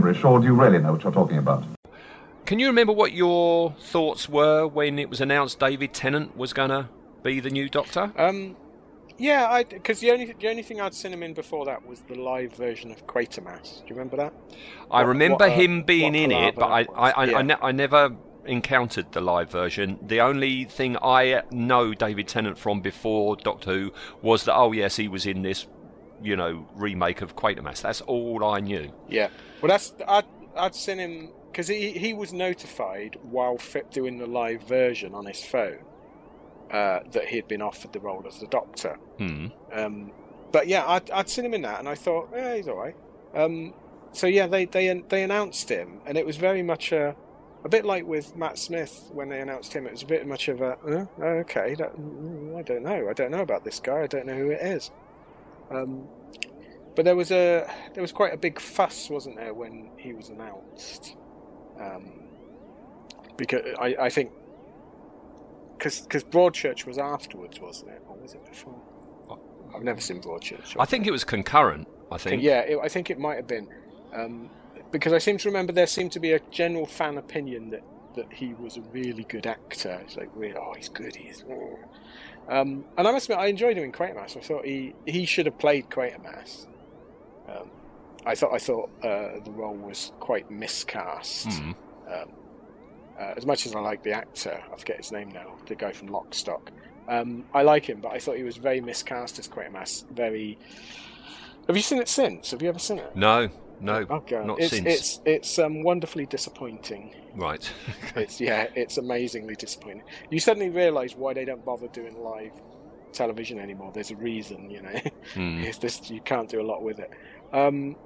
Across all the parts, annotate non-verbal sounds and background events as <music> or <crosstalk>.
Is that gibberish, or do you really know what you're talking about? Can you remember what your thoughts were when it was announced David Tennant was going to be the new Doctor? Um, yeah, because the only the only thing I'd seen him in before that was the live version of Quatermass. Do you remember that? I What- remember what, uh, him being in it, but I, I, I, was. I, ne- I never encountered the live version. The only thing I know David Tennant from before Doctor Who was that, oh, yes, he was in this, you know, remake of Quatermass. That's all I knew. Yeah. Well, that's I'd I'd seen him because he he was notified while fit doing the live version on his phone uh, that he had been offered the role as the Doctor. Hmm. Um, but yeah, I'd, I'd seen him in that, and I thought, yeah, he's all right. Um, so yeah, they they they announced him, and it was very much a a bit like with Matt Smith when they announced him. It was a bit much of a uh, okay, that, mm, I don't know, I don't know about this guy, I don't know who it is. Um, but there was a there was quite a big fuss, wasn't there, when he was announced? Um, because I, I think because Broadchurch was afterwards, wasn't it, or was it before? I've never seen Broadchurch. I think it was concurrent, I think. Yeah, it, I think it might have been. Um, because I seem to remember there seemed to be a general fan opinion that, that he was a really good actor. It's like, really, oh, he's good, he's. Um, and I must admit, I enjoyed him in Quatermass. I thought he, he should have played Quatermass. Um, I thought I thought uh, the role was quite miscast. Hmm. Um, uh, as much as I like the actor, I forget his name now, the guy from Lock, Stock. Um, I like him, but I thought he was very miscast as Quatermass. Very. Have you seen it since? Have you ever seen it? No, no, Oh, God. not it's, since. It's it's um, wonderfully disappointing. Right. <laughs> It's yeah, it's amazingly disappointing. You suddenly realise why they don't bother doing live television anymore. There's a reason, you know. Hmm. it's just you can't do a lot with it. Um,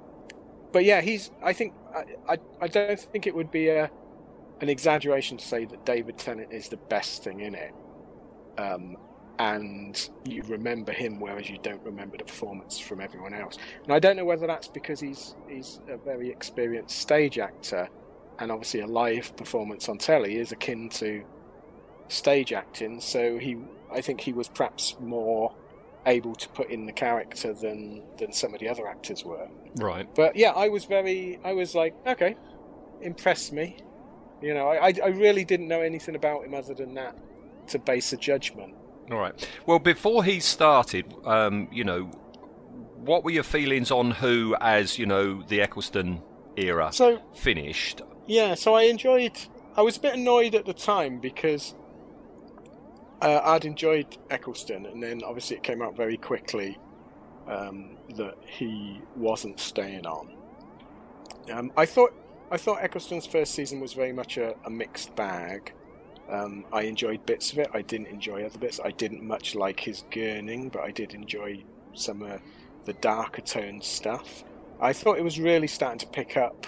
but yeah, he's. I think I, I I don't think it would be a an exaggeration to say that David Tennant is the best thing in it. Um, and you remember him, whereas you don't remember the performance from everyone else. And I don't know whether that's because he's he's a very experienced stage actor, and obviously a live performance on telly is akin to stage acting. So he, I think he was perhaps more able to put in the character than than some of the other actors were. Right. But yeah, I was very, I was like, okay, impressed me. You know, I, I, I really didn't know anything about him other than that to base a judgment. All right. Well, before he started, um, you know, what were your feelings on who, as you know, the Eccleston era So finished? yeah, so I enjoyed. I was a bit annoyed at the time because uh, I'd enjoyed Eccleston, and then obviously it came out very quickly um, that he wasn't staying on. Um, I thought I thought Eccleston's first season was very much a, a mixed bag. Um, I enjoyed bits of it. I didn't enjoy other bits. I didn't much like his gurning, but I did enjoy some of the darker toned stuff. I thought it was really starting to pick up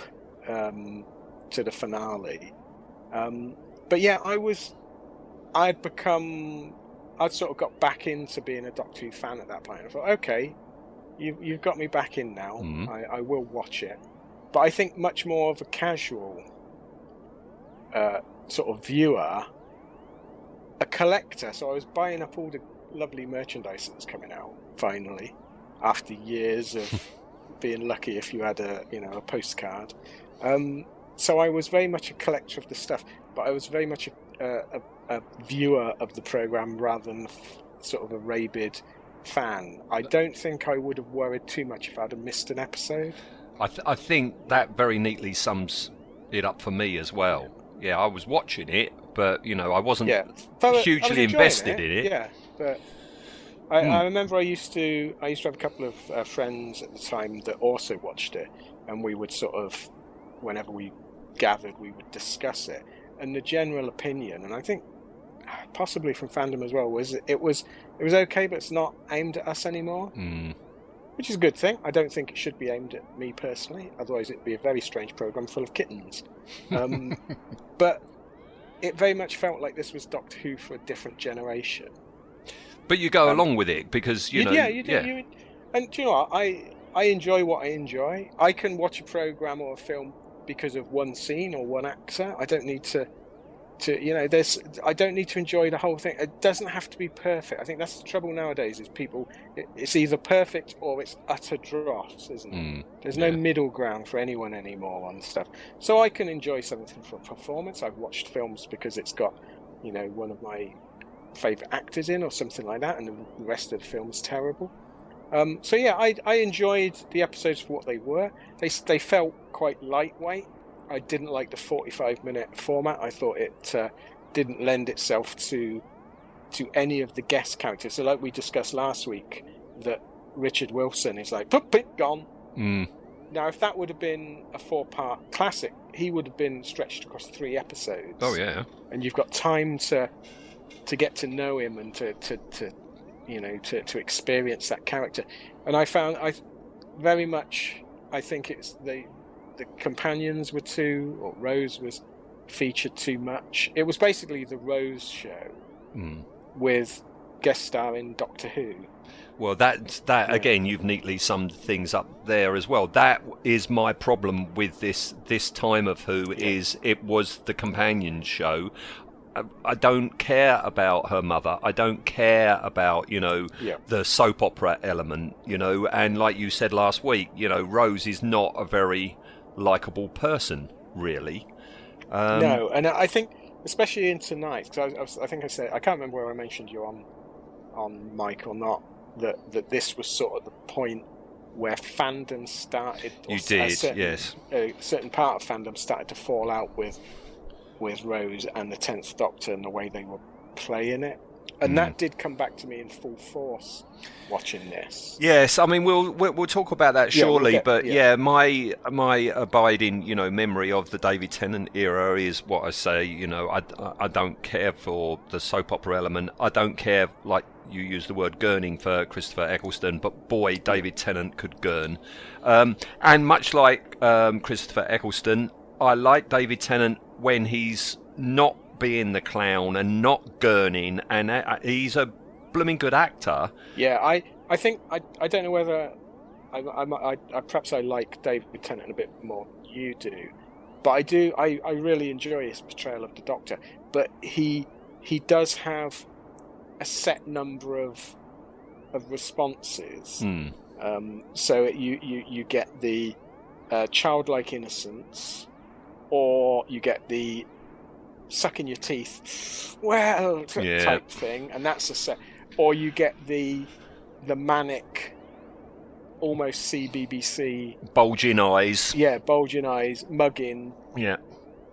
um, to the finale. Um, but yeah, I was. I'd become. I'd sort of got back into being a Doctor Who fan at that point. I thought, okay, you, you've got me back in now. Mhm. I, I will watch it. But I think much more of a casual uh, sort of viewer, a collector. So I was buying up all the lovely merchandise that was coming out finally, after years of <laughs> being lucky if you had a you know a postcard. Um, so I was very much a collector of the stuff, but I was very much a, a, a viewer of the program rather than f- sort of a rabid fan. I don't think I would have worried too much if I'd have missed an episode. I, th- I think that very neatly sums it up for me as well. Yeah, I was watching it, but you know, I wasn't Yeah, But I was hugely invested in it. Yeah, but I, Hmm. I remember I used to I used to have a couple of uh, friends at the time that also watched it, and we would sort of, whenever we gathered, we would discuss it. and the general opinion, and I think possibly from fandom as well, was it was it was okay, but it's not aimed at us anymore, Mm. Which is a good thing. I don't think it should be aimed at me personally, otherwise it'd be a very strange program full of kittens. Um, <laughs> but it very much felt like this was Doctor Who for a different generation. But you go Um, along with it because you You- know. yeah, you do. You, and do you know what? I I enjoy what I enjoy. I can watch a program or a film because of one scene or one actor. I don't need to to you know. There's I don't need to enjoy the whole thing. It doesn't have to be perfect. I think that's the trouble nowadays. Is people it, it's either perfect or it's utter dross, isn't it? Mm, There's no middle ground for anyone anymore on stuff. So I can enjoy something for performance. I've watched films because it's got, you know, one of my favourite actors in or something like that, and the rest of the film's terrible. Um, so yeah, I, I enjoyed the episodes for what they were. They they felt quite lightweight. I didn't like the 45 minute format. I thought it uh, didn't lend itself to to any of the guest characters. So like we discussed last week, that Richard Wilson is like, put it gone. Mm. Now, if that would have been a four part classic, he would have been stretched across three episodes. Oh yeah. And you've got time to to get to know him and to, to, to you know to, to experience that character. And I found I very much I think it's the the companions were too or Rose was featured too much. It was basically the Rose show Mm. with guest starring Doctor Who. Well, that that Yeah. again, you've neatly summed things up there as well. That is my problem with this this time of Who Yeah. is it was the companion show. I, I don't care about her mother. I don't care about you know Yeah. the soap opera element. You know, and like you said last week, you know, Rose is not a very likable person, really. Um, no, and I think especially in tonight because I, I, think I said I can't remember where I mentioned you on on mic or not that that this was sort of the point where fandom started. You did, certain, yes. A certain part of fandom started to fall out with with Rose and the Tenth Doctor and the way they were playing it, and Mm. that did come back to me in full force watching this. Yes, I mean we'll we'll, we'll talk about that Yeah, we'll get- but yeah. yeah. my my abiding you know memory of the David Tennant era is what I say. You know, I, I don't care for the soap opera element. I don't care like you use the word gurning for Christopher Eccleston, but boy, David Tennant could gurn. Um, and much like um, Christopher Eccleston, I like David Tennant when he's not being the clown and not gurning, and uh, he's a blooming good actor. Yeah, I, I think I, I don't know whether I, I, I, I perhaps I like David Tennant a bit more than you do, but I do I, I really enjoy his portrayal of the Doctor. But he he does have a set number of of responses. Hmm. Um, so you, you you get the uh, childlike innocence, or you get the sucking your teeth, well Yeah. type thing, and that's a set. Or you get the the manic, almost CBBC, Bulging eyes. yeah, bulging eyes, mugging, Yeah.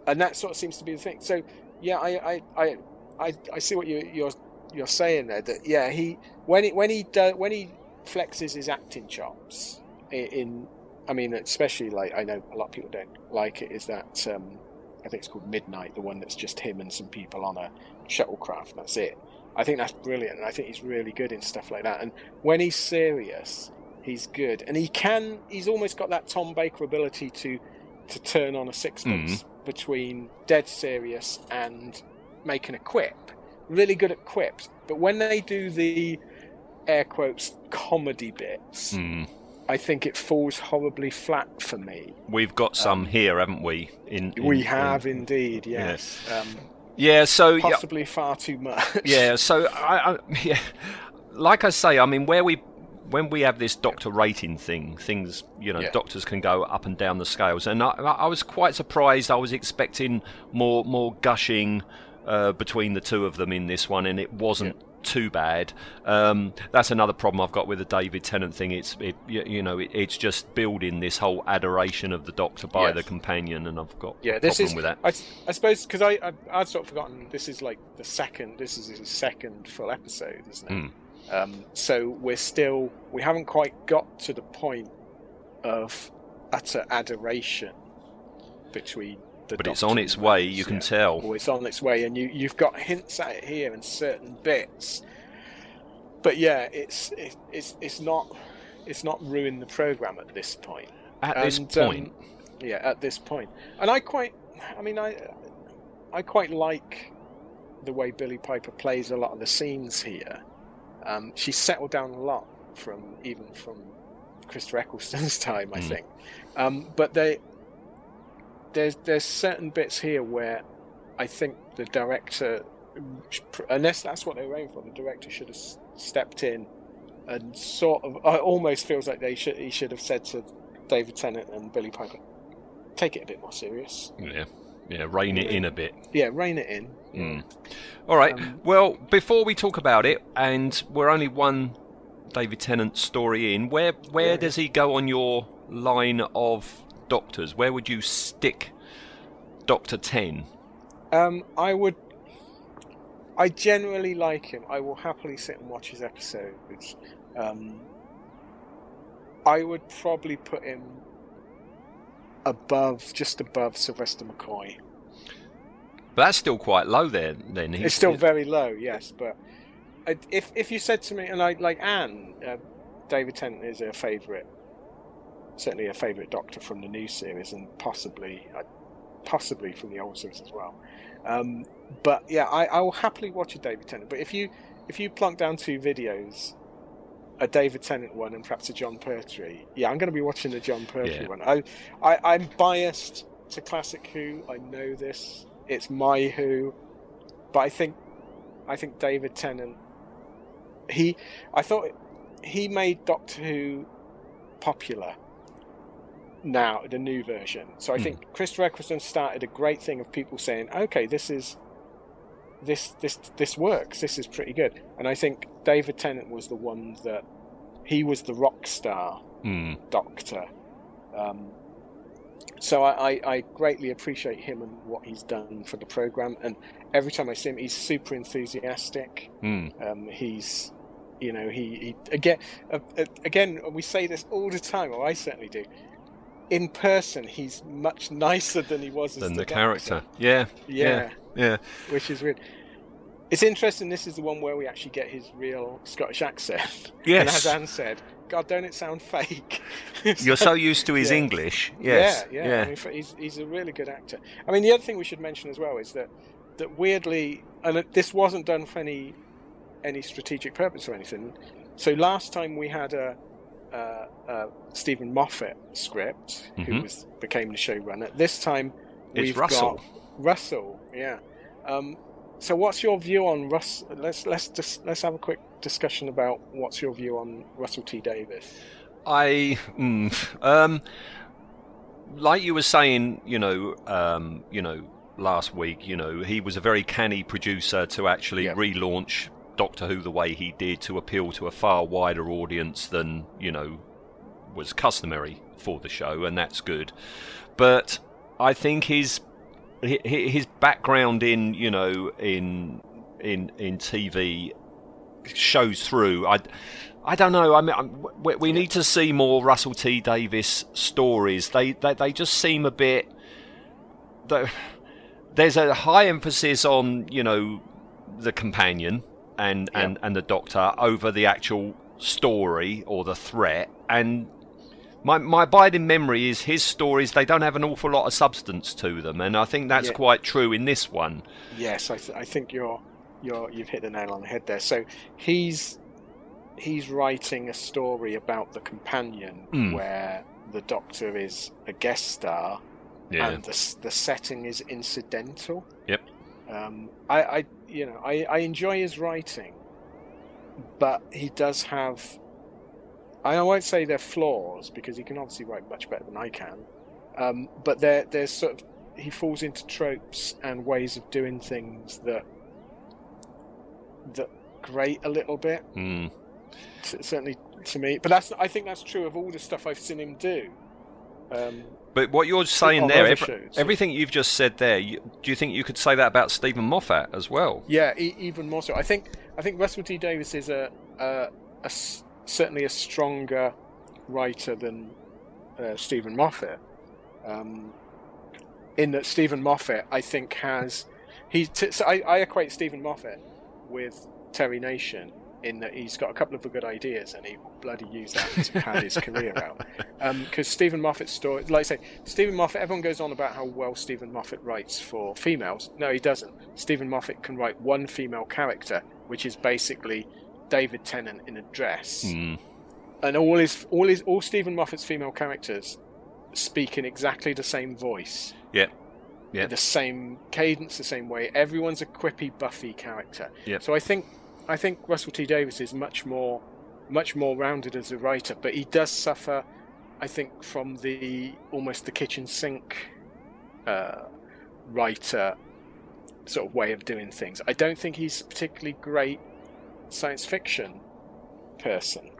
and that sort of seems to be the thing. So yeah, I I I, I, see what you, you're you're saying there. That yeah, he when he when he do, when he flexes his acting chops i- in, I mean, especially like I know a lot of people don't like it. Is that um, I think it's called Midnight, the one that's just him and some people on a shuttlecraft. That's it. I think that's brilliant, and I think he's really good in stuff like that. And when he's serious, he's good, and he can. He's almost got that Tom Baker ability to to turn on a sixpence between dead serious and making a quip. Really good at quips, but when they do the air quotes comedy bits, Hmm. I think it falls horribly flat for me. We've got some here, haven't we? In, in- we have in- indeed, yes. Um, Yeah. So yeah, possibly far too much. yeah. <laughs> So I, I <laughs> yeah, like I say, I mean, where we when we have this doctor rating thing, things you know, Yeah. doctors can go up and down the scales, and I, I was quite surprised. I was expecting more more gushing uh, between the two of them in this one, and it wasn't. Too bad. Um, that's another problem I've got with the David Tennant thing. It's it, you, know it, it's just building this whole adoration of the Doctor by Yes. the companion, and I've got Yeah, a this problem is. with that. I, I suppose because I, I I'd sort of forgotten. This is like the second. This is his second full episode, isn't it? Hmm. Um, so we're still. We haven't quite got to the point of utter adoration between the But it's on its way, you can yeah. tell. Or it's on its way, and you you've got hints at it here in certain bits. But yeah, it's it, it's it's not it's not ruined the program at this point. At this And, um, point, yeah, at this point, and I quite, I mean, I I quite like the way Billie Piper plays a lot of the scenes here. Um, she's settled down a lot from even from Christopher Eccleston's <laughs> time, I Mm. think. Um, but they there's there's certain bits here where I think the director, unless that's what they were aiming for, the director should have stepped in and sort of. It almost feels like they should he should have said to David Tennant and Billie Piper, take it a bit more serious. yeah, yeah, rein it in a bit. Yeah, rein it in. Mm. All right. Um, well, before we talk about it, and we're only one David Tennant story in, where where Yeah. does he go on your line of doctors? Where would you stick Doctor Ten? Um, I would. I generally like him. I will happily sit and watch his episodes. Um, I would probably put him above, just above Sylvester McCoy. But that's still quite low there. Then He's- It's still very low, yes, but if if you said to me, and I like Anne, uh, David Tennant is a favourite, certainly a favourite Doctor from the new series, and possibly uh, possibly from the old series as well. Um, but yeah, I, I will happily watch a David Tennant. But if you if you plunk down two videos, a David Tennant one and perhaps a Jon Pertwee, yeah, I'm going to be watching the Jon Pertwee Yeah. one. I, I I'm biased to classic Who. I know this. It's my Who, but I think I think David Tennant. He, I thought he made Doctor Who popular. Now the new version, so I Hmm. think Christopher Eccleston started a great thing of people saying, "Okay, this is this this this works. This is pretty good." And I think David Tennant was the one that he was the rock star Mm. Doctor. Um, so I, I, I greatly appreciate him and what he's done for the program. And every time I see him, he's super enthusiastic. Mm. Um, he's, you know, he, he again, uh, uh, again, we say this all the time, or I certainly do. In person, he's much nicer than he was as Than the, the character. Yeah. Yeah, Yeah. which is weird. It's interesting. This is the one where we actually get his real Scottish accent. <laughs> And Yes. as Anne said, God, don't it sound fake? <laughs> You're so used to his Yeah. English. Yes. Yeah, yeah. I mean, he's he's a really good actor. I mean, the other thing we should mention as well is that that weirdly, and this wasn't done for any any strategic purpose or anything. So last time we had a, a, a Steven Moffat script, who Mhm. was became the showrunner. This time we've Russell. got Russell. Yeah. Um, so what's your view on Russ? Let's let's just let's have a quick discussion about what's your view on Russell T Davies. I, mm, um, like you were saying, you know, um, you know, last week, you know, he was a very canny producer to actually relaunch Doctor Who the way he did to appeal to a far wider audience than you know was customary for the show, and that's good. But I think his hi- hi- his background in you know in in in TV shows through. I I don't know. I mean, I'm- we, we need to see more Russell T Davies stories. They they, they just seem a bit. <sighs> There's a high emphasis on you know the companion and Yeah. and and the Doctor over the actual story or the threat and. My, my abiding memory is his stories. They don't have an awful lot of substance to them, and I think that's Yeah. quite true in this one. Yes, I, th- I think you're you're you've hit the nail on the head there. So he's he's writing a story about the companion Mm. where the Doctor is a guest star and the the setting is incidental. Yep. Um, I, I you know I, I enjoy his writing, but he does have. I won't say they're flaws because he can obviously write much better than I can. Um, but there, there's sort of he falls into tropes and ways of doing things that that grate a little bit. Mm. certainly to me, but that's I think that's true of all the stuff I've seen him do. Um, But what you're saying there, every- everything you've just said there, you, do you think you could say that about Steven Moffat as well? Yeah, e- even more so. I think I think Russell T Davies is a certainly a stronger writer than uh, Steven Moffat. Um, in that Steven Moffat, I think, has he. T- so I, I equate Stephen Moffat with Terry Nation in that he's got a couple of good ideas and he bloody used that to pad his career out. Because Steven Moffat's story, like I say, Steven Moffat, everyone goes on about how well Steven Moffat writes for females. No, he doesn't. Steven Moffat can write one female character, which is basically David Tennant in a dress. Mm. And all his, all his, all Steven Moffat's female characters speak in exactly the same voice. Yeah. Yeah. The same cadence, the same way. Everyone's a quippy, buffy character. Yeah. So I think I think Russell T Davies is much more much more rounded as a writer, but he does suffer, I think, from the almost the kitchen sink uh, writer sort of way of doing things. I don't think he's a particularly great science fiction person,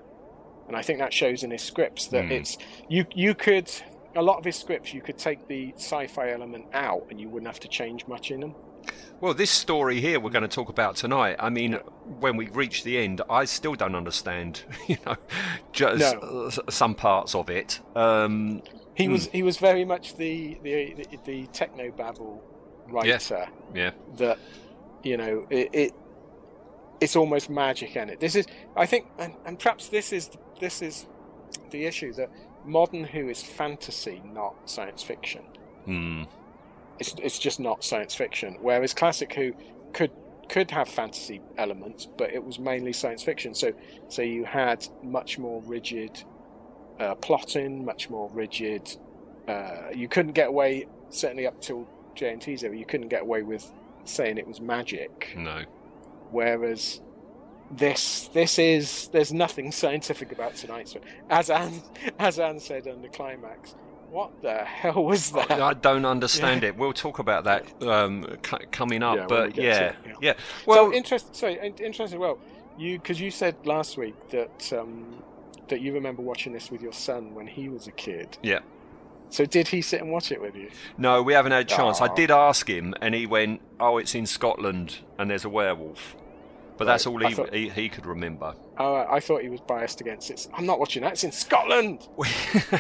and I think that shows in his scripts that Hmm. it's you you could a lot of his scripts you could take the sci-fi element out and you wouldn't have to change much in them. Well, this story here we're going to talk about tonight. I mean, when we reach the end, I still don't understand, <laughs> you know, just No. some parts of it. Um, He was he was very much the the the, the techno babble writer yeah, that you know it, it it's almost magic in it. This is I think and, and perhaps this is this is the issue that modern Who is fantasy, not science fiction. Hmm. It's it's just not science fiction. Whereas classic Who could could have fantasy elements, but it was mainly science fiction. So so you had much more rigid uh, plotting, much more rigid. Uh, you couldn't get away certainly up till JNT's era. You couldn't get away with saying it was magic. no. Whereas this this is there's nothing <laughs> scientific about tonight's. As Anne as Anne said on the climax, what the hell was that? I don't understand it. We'll talk about that um, c- coming up. Yeah, but we yeah, it, yeah, yeah. Well, so interest, sorry, interesting. Well, you because you said last week that um, that you remember watching this with your son when he was a kid. yeah. So did he sit and watch it with you? No, we haven't had a chance. I did ask him, and he went, "Oh, it's in Scotland, and there's a werewolf." But that's all he, thought- he he could remember. Uh, I thought he was biased against it. I'm not watching that. It's in Scotland. <laughs>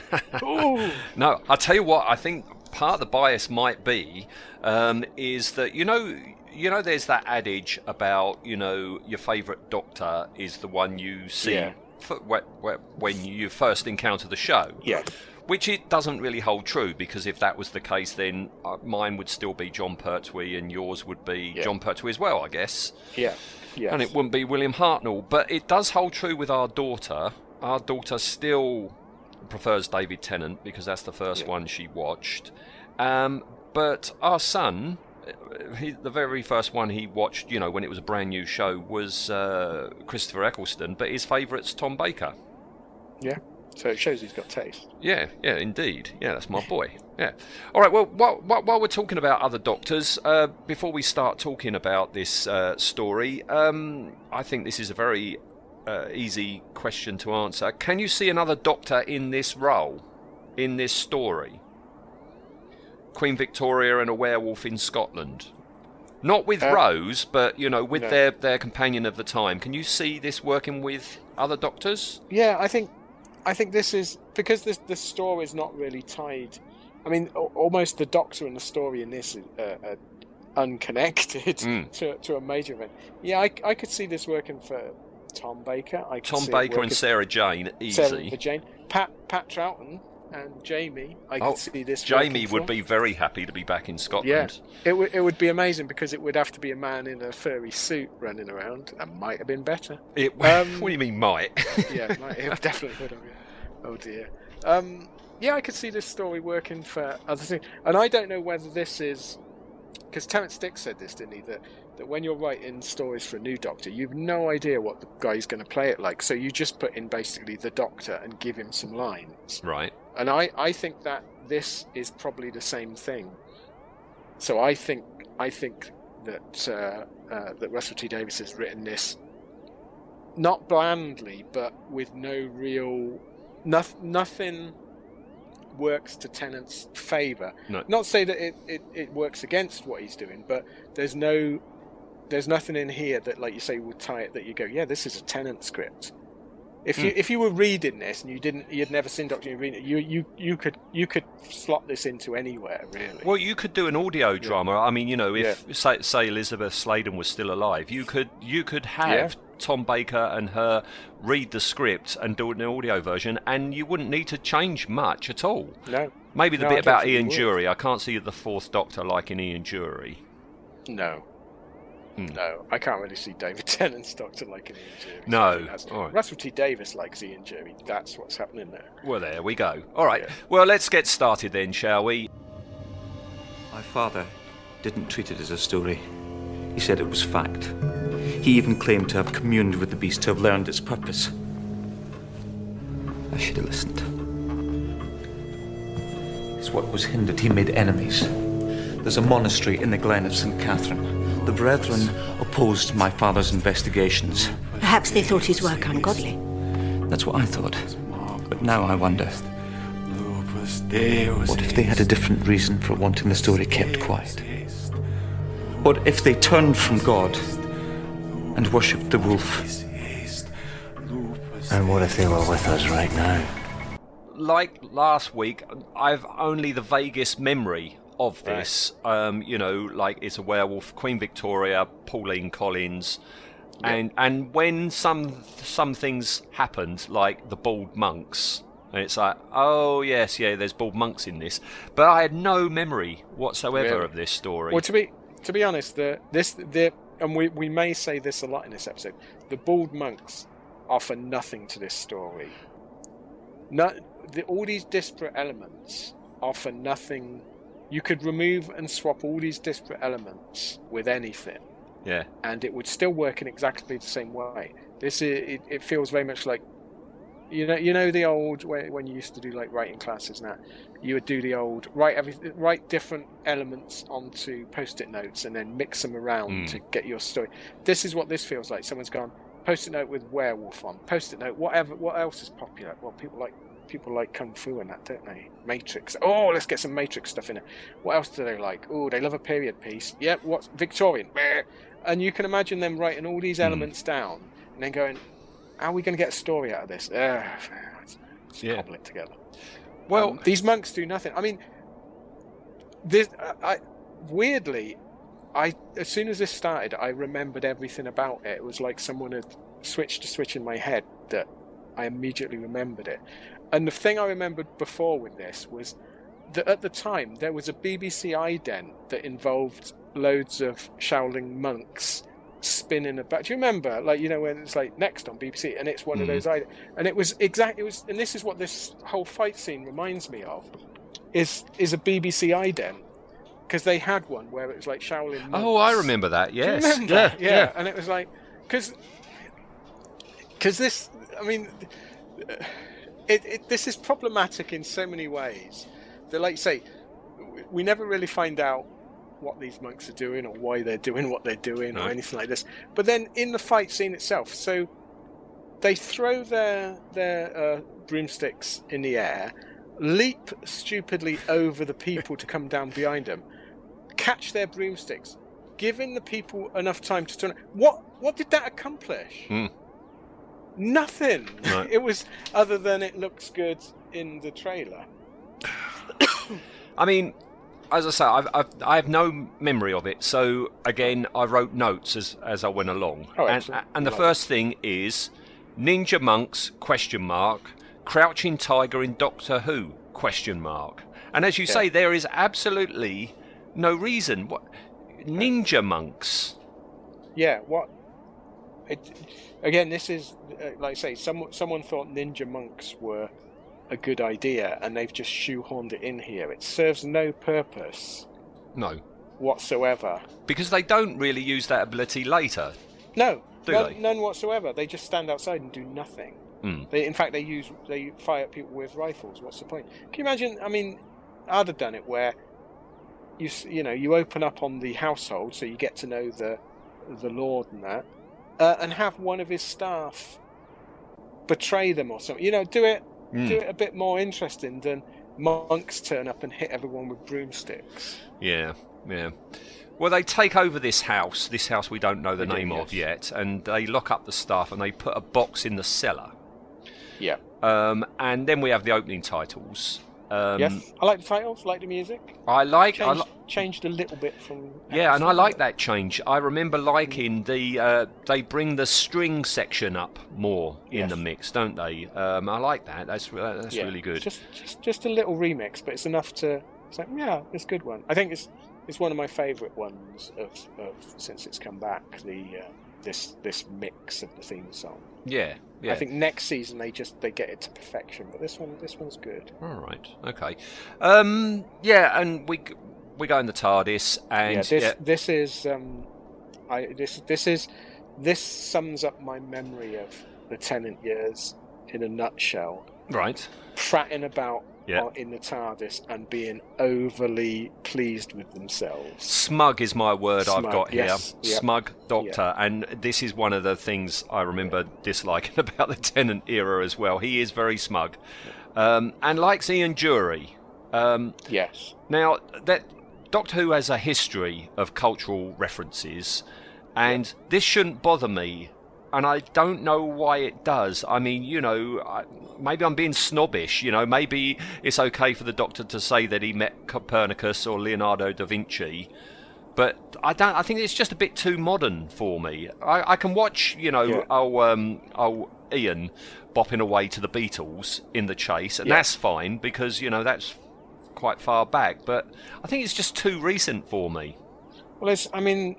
No, I'll tell you what. I think part of the bias might be um, is that you know, you know, there's that adage about you know your favourite doctor is the one you see Yeah. f- wh- wh- when you first encounter the show. Yeah. Which it doesn't really hold true because if that was the case, then uh, mine would still be Jon Pertwee and yours would be Yeah. Jon Pertwee as well, I guess. Yeah. Yeah. And it wouldn't be William Hartnell. But it does hold true with our daughter. Our daughter still prefers David Tennant because that's the first Yeah. one she watched. Um, but our son, he, the very first one he watched, you know, when it was a brand new show, was uh, Christopher Eccleston. But his favourite's Tom Baker. Yeah. So it shows he's got taste. Yeah, yeah, indeed. Yeah, that's my <laughs> boy. Yeah. All right. Well, while, while, we're talking about other doctors, uh, before we start talking about this uh, story, um, I think this is a very uh, easy question to answer. Can you see another doctor in this role, in this story? Queen Victoria and a werewolf in Scotland. Not with Uh, Rose, but you know, with no. their their companion of the time. Can you see this working with other doctors? Yeah, I think I think this is because this the story is not really tied. I mean, almost the Doctor and the story in this is uh, uh, unconnected Mm. <laughs> to to a major event. Yeah, I, I could see this working for Tom Baker. I could Tom Baker and Sarah Jane, easy. Sarah Jane, Pat Pat Troughton and Jamie. I could Oh, see this. Jamie would for. be very happy to be back in Scotland. Yeah, it would it would be amazing because it would have to be a man in a furry suit running around. and might have been better. It, <laughs> Um, what do you mean, might? yeah, it might- it <laughs> definitely would have. Yeah. Oh dear. Um, yeah, I could see this story working for other things, and I don't know whether this is because Terrance Dick said this, didn't he? That that when you're writing stories for a new Doctor, you've no idea what the guy's going to play it like, so you just put in basically the Doctor and give him some lines. right. And I, I think that this is probably the same thing. So I think I think that uh, uh, that Russell T Davies has written this not blandly, but with no real noth- nothing works to Tennant's favour. No. Not say that it, it, it works against what he's doing, but there's no there's nothing in here that, like you say, would tie it that you go, yeah, this is a Tennant script. If you hmm. if you were reading this and you didn't you'd never seen Doctor Who reading it, you you you could you could slot this into anywhere really. Well, you could do an audio drama. I mean, you know, if say, say Elizabeth Sladen was still alive, you could you could have Yeah. Tom Baker and her read the script and do an audio version, and you wouldn't need to change much at all. no, Maybe the No, bit about Ian. Dury. I can't see the fourth Doctor liking Ian Dury. no. Hmm. No, I can't really see David <laughs> Tennant's Doctor like an Ian Dury. No, I think that's- all right. Russell T Davies likes Ian Dury. That's what's happening there. Well, there we go. All right. Yeah. Well, let's get started then, shall we? My father didn't treat it as a story. He said it was fact. He even claimed to have communed with the beast, to have learned its purpose. I should have listened. It's what was hindered. He made enemies. There's a monastery in the Glen of St. Catherine. The brethren opposed my father's investigations. Perhaps they thought his work ungodly. That's what I thought. But now I wonder what if they had a different reason for wanting the story kept quiet? What if they turned from God and worshipped the wolf? And what if they were with us right now? like last week, I've only the vaguest memory of this. Um, you know, like it's a werewolf, Queen Victoria, Pauline Collins, and and when some some things happened, like the bald monks, and it's like, oh yes, yeah, there's bald monks in this, but I had no memory whatsoever Really? of this story. Well, to be to be honest, the this the and we we may say this a lot in this episode. The bald monks offer nothing to this story. No, the, all these disparate elements offer nothing. You could remove and swap all these disparate elements with anything, yeah, and it would still work in exactly the same way. This is it, it feels very much like you know you know the old when, when you used to do like writing classes now you would do the old write every write different elements onto post-it notes and then mix them around Mm. to get your story. This is what this feels like. Someone's gone post-it note with werewolf on. Post-it note whatever what else is popular? Well people like people like kung fu and that don't they? Matrix. Oh let's get some matrix stuff in it. What else do they like? Oh they love a period piece. Yep what's victorian. And you can imagine them writing all these elements down and then going how are we going to get a story out of this? Uh, let's, Yeah. cobble it together. well, Um, these monks do nothing. I mean, this. I, I weirdly, I as soon as this started, I remembered everything about it. It was like someone had switched a switch in my head that I immediately remembered it. And the thing I remembered before with this was that at the time there was a BBC ident that involved loads of Shaolin monks spinning about. Do you remember, like you know, when it's like next on BBC, and it's one of Mhm. those and it was exactly It was, and this is what this whole fight scene reminds me of, is is a BBC ident because they had one where it was like Shaolin. Monks. oh, I remember that. Yes, remember? yeah, yeah, and it was like because because this. I mean, it, it this is problematic in so many ways. That, like you say, we never really find out what these monks are doing or why they're doing what they're doing No. or anything like this. But then in the fight scene itself, so they throw their their uh, broomsticks in the air, leap stupidly over the people to come down behind them, catch their broomsticks, giving the people enough time to turn. What what did that accomplish? Hmm. Nothing. No. <laughs> It was other than it looks good in the trailer. <coughs> I mean, as I say, I've, I've, I have no memory of it. So again, I wrote notes as as I went along. Oh, and, excellent. and the first thing is ninja monks question mark crouching tiger in Doctor Who question mark. And as you say, there is absolutely no reason. What ninja monks? Yeah. What? It, again, this is uh, like I say. Someone someone thought ninja monks were a good idea, and they've just shoehorned it in here. It serves no purpose No, whatsoever. because they don't really use that ability later. No, Do none, they? none whatsoever. They just stand outside and do nothing. Hmm. They, in fact, they use they fire at people with rifles. What's the point? Can you imagine? I mean, I'd have done it where you you know you open up on the household, so you get to know the the lord and that, uh, and have one of his staff betray them or something. You know, do it Hmm. do it a bit more interesting than monks turn up and hit everyone with broomsticks. Yeah, yeah. Well, they take over this house, this house we don't know the They do, name of yes. yet, and they lock up the staff and they put a box in the cellar. Yeah. Um, and then we have the opening titles. Um, yes, I like the titles, like the music. I like. I Changed, li- changed a little bit from. yeah, and I like that change. I remember liking the uh, they bring the string section up more in Yes. the mix, don't they? Um, I like that. That's uh, that's Yeah, really good. Just, just, just a little remix, but it's enough to. It's like, yeah, it's a good one. I think it's it's one of my favourite ones of, of since it's come back. The uh, this this mix of the theme song. Yeah, yeah. I think next season they just they get it to perfection, but this one this one's good. All right. Okay. Um, yeah, and we we go in the TARDIS, and yeah, this yeah, this is um, I this this is this sums up my memory of the Tennant years in a nutshell. right. Fratting about Yeah. uh, in the TARDIS and being overly pleased with themselves. Smug is my word I've Smug, got here. yes, yep. Smug Doctor, and this is one of the things I remember disliking <laughs> about the Tennant era as well. He is very smug, um, and likes Ian Dury. Um, Yes. now that Doctor Who has a history of cultural references, and this shouldn't bother me. And I don't know why it does. I mean, you know, I, maybe I'm being snobbish. You know, maybe it's okay for the Doctor to say that he met Copernicus or Leonardo da Vinci, but I don't. I think it's just a bit too modern for me. I, I can watch, you know, Yeah. oh, um, oh, Ian bopping away to the Beatles in the chase, and Yeah. that's fine because you know that's quite far back. But I think it's just too recent for me. Well, it's, I mean,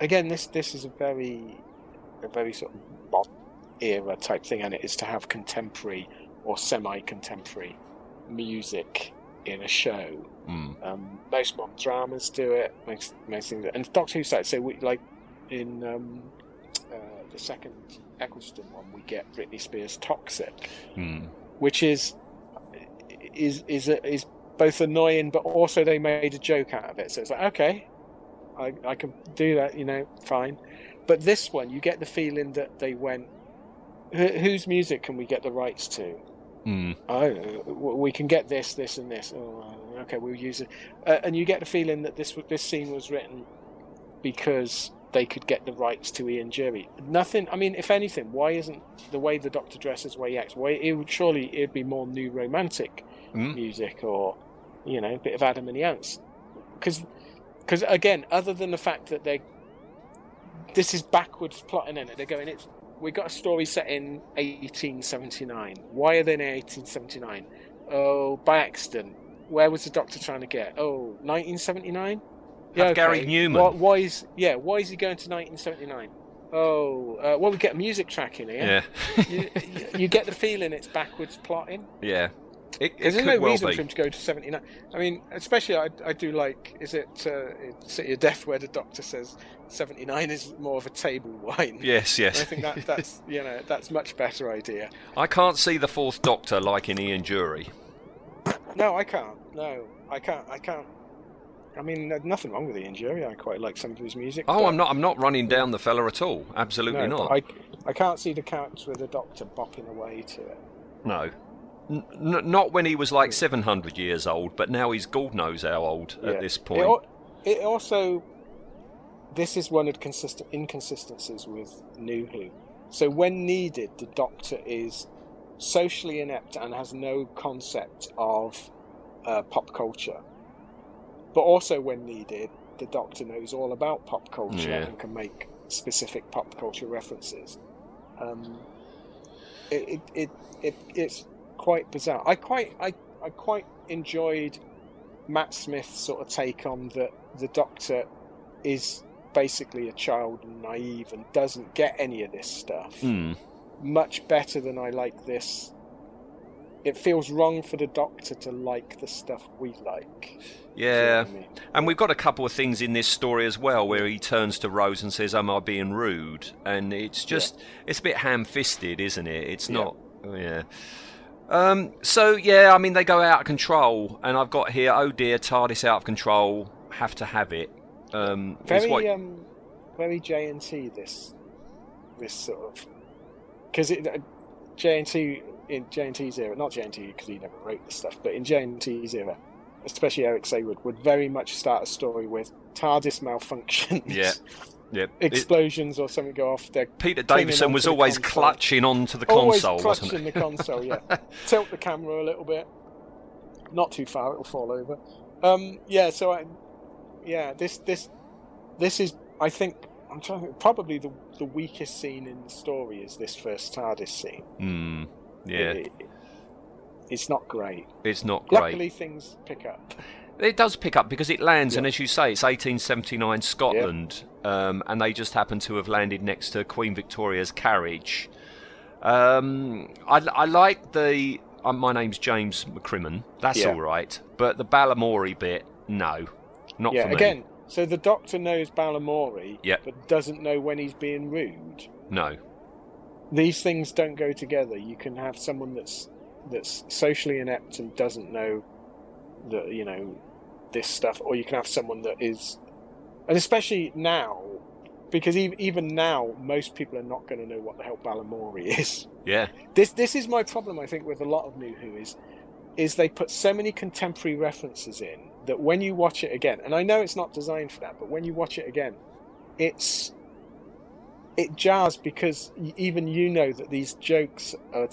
again, this this is a very, a very sort of modern era type thing, and it is to have contemporary or semi-contemporary music in a show. Mm. Um, most modern dramas do it. Most, most things, and Doctor Who started. So, we, like in um, uh, the second Eccleston one, we get Britney Spears' "Toxic," Mm. which is is is is both annoying, but also they made a joke out of it. So it's like, okay, I I can do that, you know, fine. But this one, you get the feeling that they went, "Wh- whose music can we get the rights to? Mm. Oh, we can get this, this, and this. Oh, okay, we'll use it. Uh, and you get the feeling that this this scene was written because they could get the rights to Ian Dury. Nothing. I mean, if anything, why isn't the way the Doctor dresses, way he acts? Why it would surely it'd be more new romantic Mm. music or you know a bit of Adam and the Ants because because again, other than the fact that they this is backwards plotting in it, they're going it's. We got a story set in 1879. Why are they in 1879? Oh, by accident. Where was the doctor trying to get? Oh, 1979. Have Gary Numan. Why, why is yeah? Why is he going to 1979? Oh, uh, well, we get a music track in here. Yeah. <laughs> you, you- get the feeling it's backwards plotting. yeah. It, it there's no well reason be. for him to go to 79. I mean, especially I, I do like, is it uh, City of Death where the doctor says 79 is more of a table wine? Yes, yes. I think that, <laughs> that's, you know, that's much better idea. I can't see the Fourth Doctor like in Ian Dury. No, I can't. No, I can't. I can't. I mean, nothing wrong with Ian Dury. I quite like some of his music. Oh, I'm not. I'm not running down the fella at all. Absolutely no, not. I, I can't see the character of the doctor bopping away to it. No. N- not when he was like hmm. 700 years old, but now he's God knows how old Yeah. at this point. al- it also, this is one of the consistent inconsistencies with New Who. So when needed, the Doctor is socially inept and has no concept of uh, pop culture. But also when needed, the Doctor knows all about pop culture Yeah. and can make specific pop culture references. Um, it, it, it, it, it's quite bizarre. I quite I, I quite enjoyed Matt Smith's sort of take on that the Doctor is basically a child and naive and doesn't get any of this stuff. Hmm. Much better than I like this. It feels wrong for the Doctor to like the stuff we like. Yeah. I mean? And we've got a couple of things in this story as well where he turns to Rose and says, Am I being rude? And it's just, it's a bit ham fisted, isn't it? It's not, oh, yeah. Um, so, yeah, I mean, they go out of control. And I've got here, oh dear, TARDIS out of control, have to have it. Um, Very what- um, very JNT. This this sort of because it uh, JNT in JNT's era, not JNT because he never wrote this stuff, but in JNT's era, especially Eric Saward would very much start a story with TARDIS malfunctions. Yeah. Yep. <laughs> It- explosions or something go off. They're Peter Davison was always console. clutching onto the Always console, wasn't clutching the console. Yeah, <laughs> tilt the camera a little bit, not too far, it'll fall over. Um, yeah, so I, yeah, this this this is I think I'm trying to think, probably the the weakest scene in the story is this first TARDIS scene. Hmm. Yeah, It- it- it's not great. it's not great. Luckily, things pick up. It does pick up because it lands, and as you say, it's 1879 Scotland, um, and they just happen to have landed next to Queen Victoria's carriage. Um, I, I like the. Uh, my name's James McCrimmon. That's Yeah. all right, but the Balamory bit, no, not yeah, again, so the Doctor knows Balamory, Yeah. but doesn't know when he's being rude. no. these things don't go together. You can have someone that's that's socially inept and doesn't know that you know this stuff, or you can have someone that is, and especially now, because even even now, most people are not going to know what the hell Balamory <laughs> is. Yeah, This this is my problem. I think with a lot of New Who is is they put so many contemporary references in that when you watch it again, and I know it's not designed for that, but when you watch it again, it's it jars because even you know that these jokes are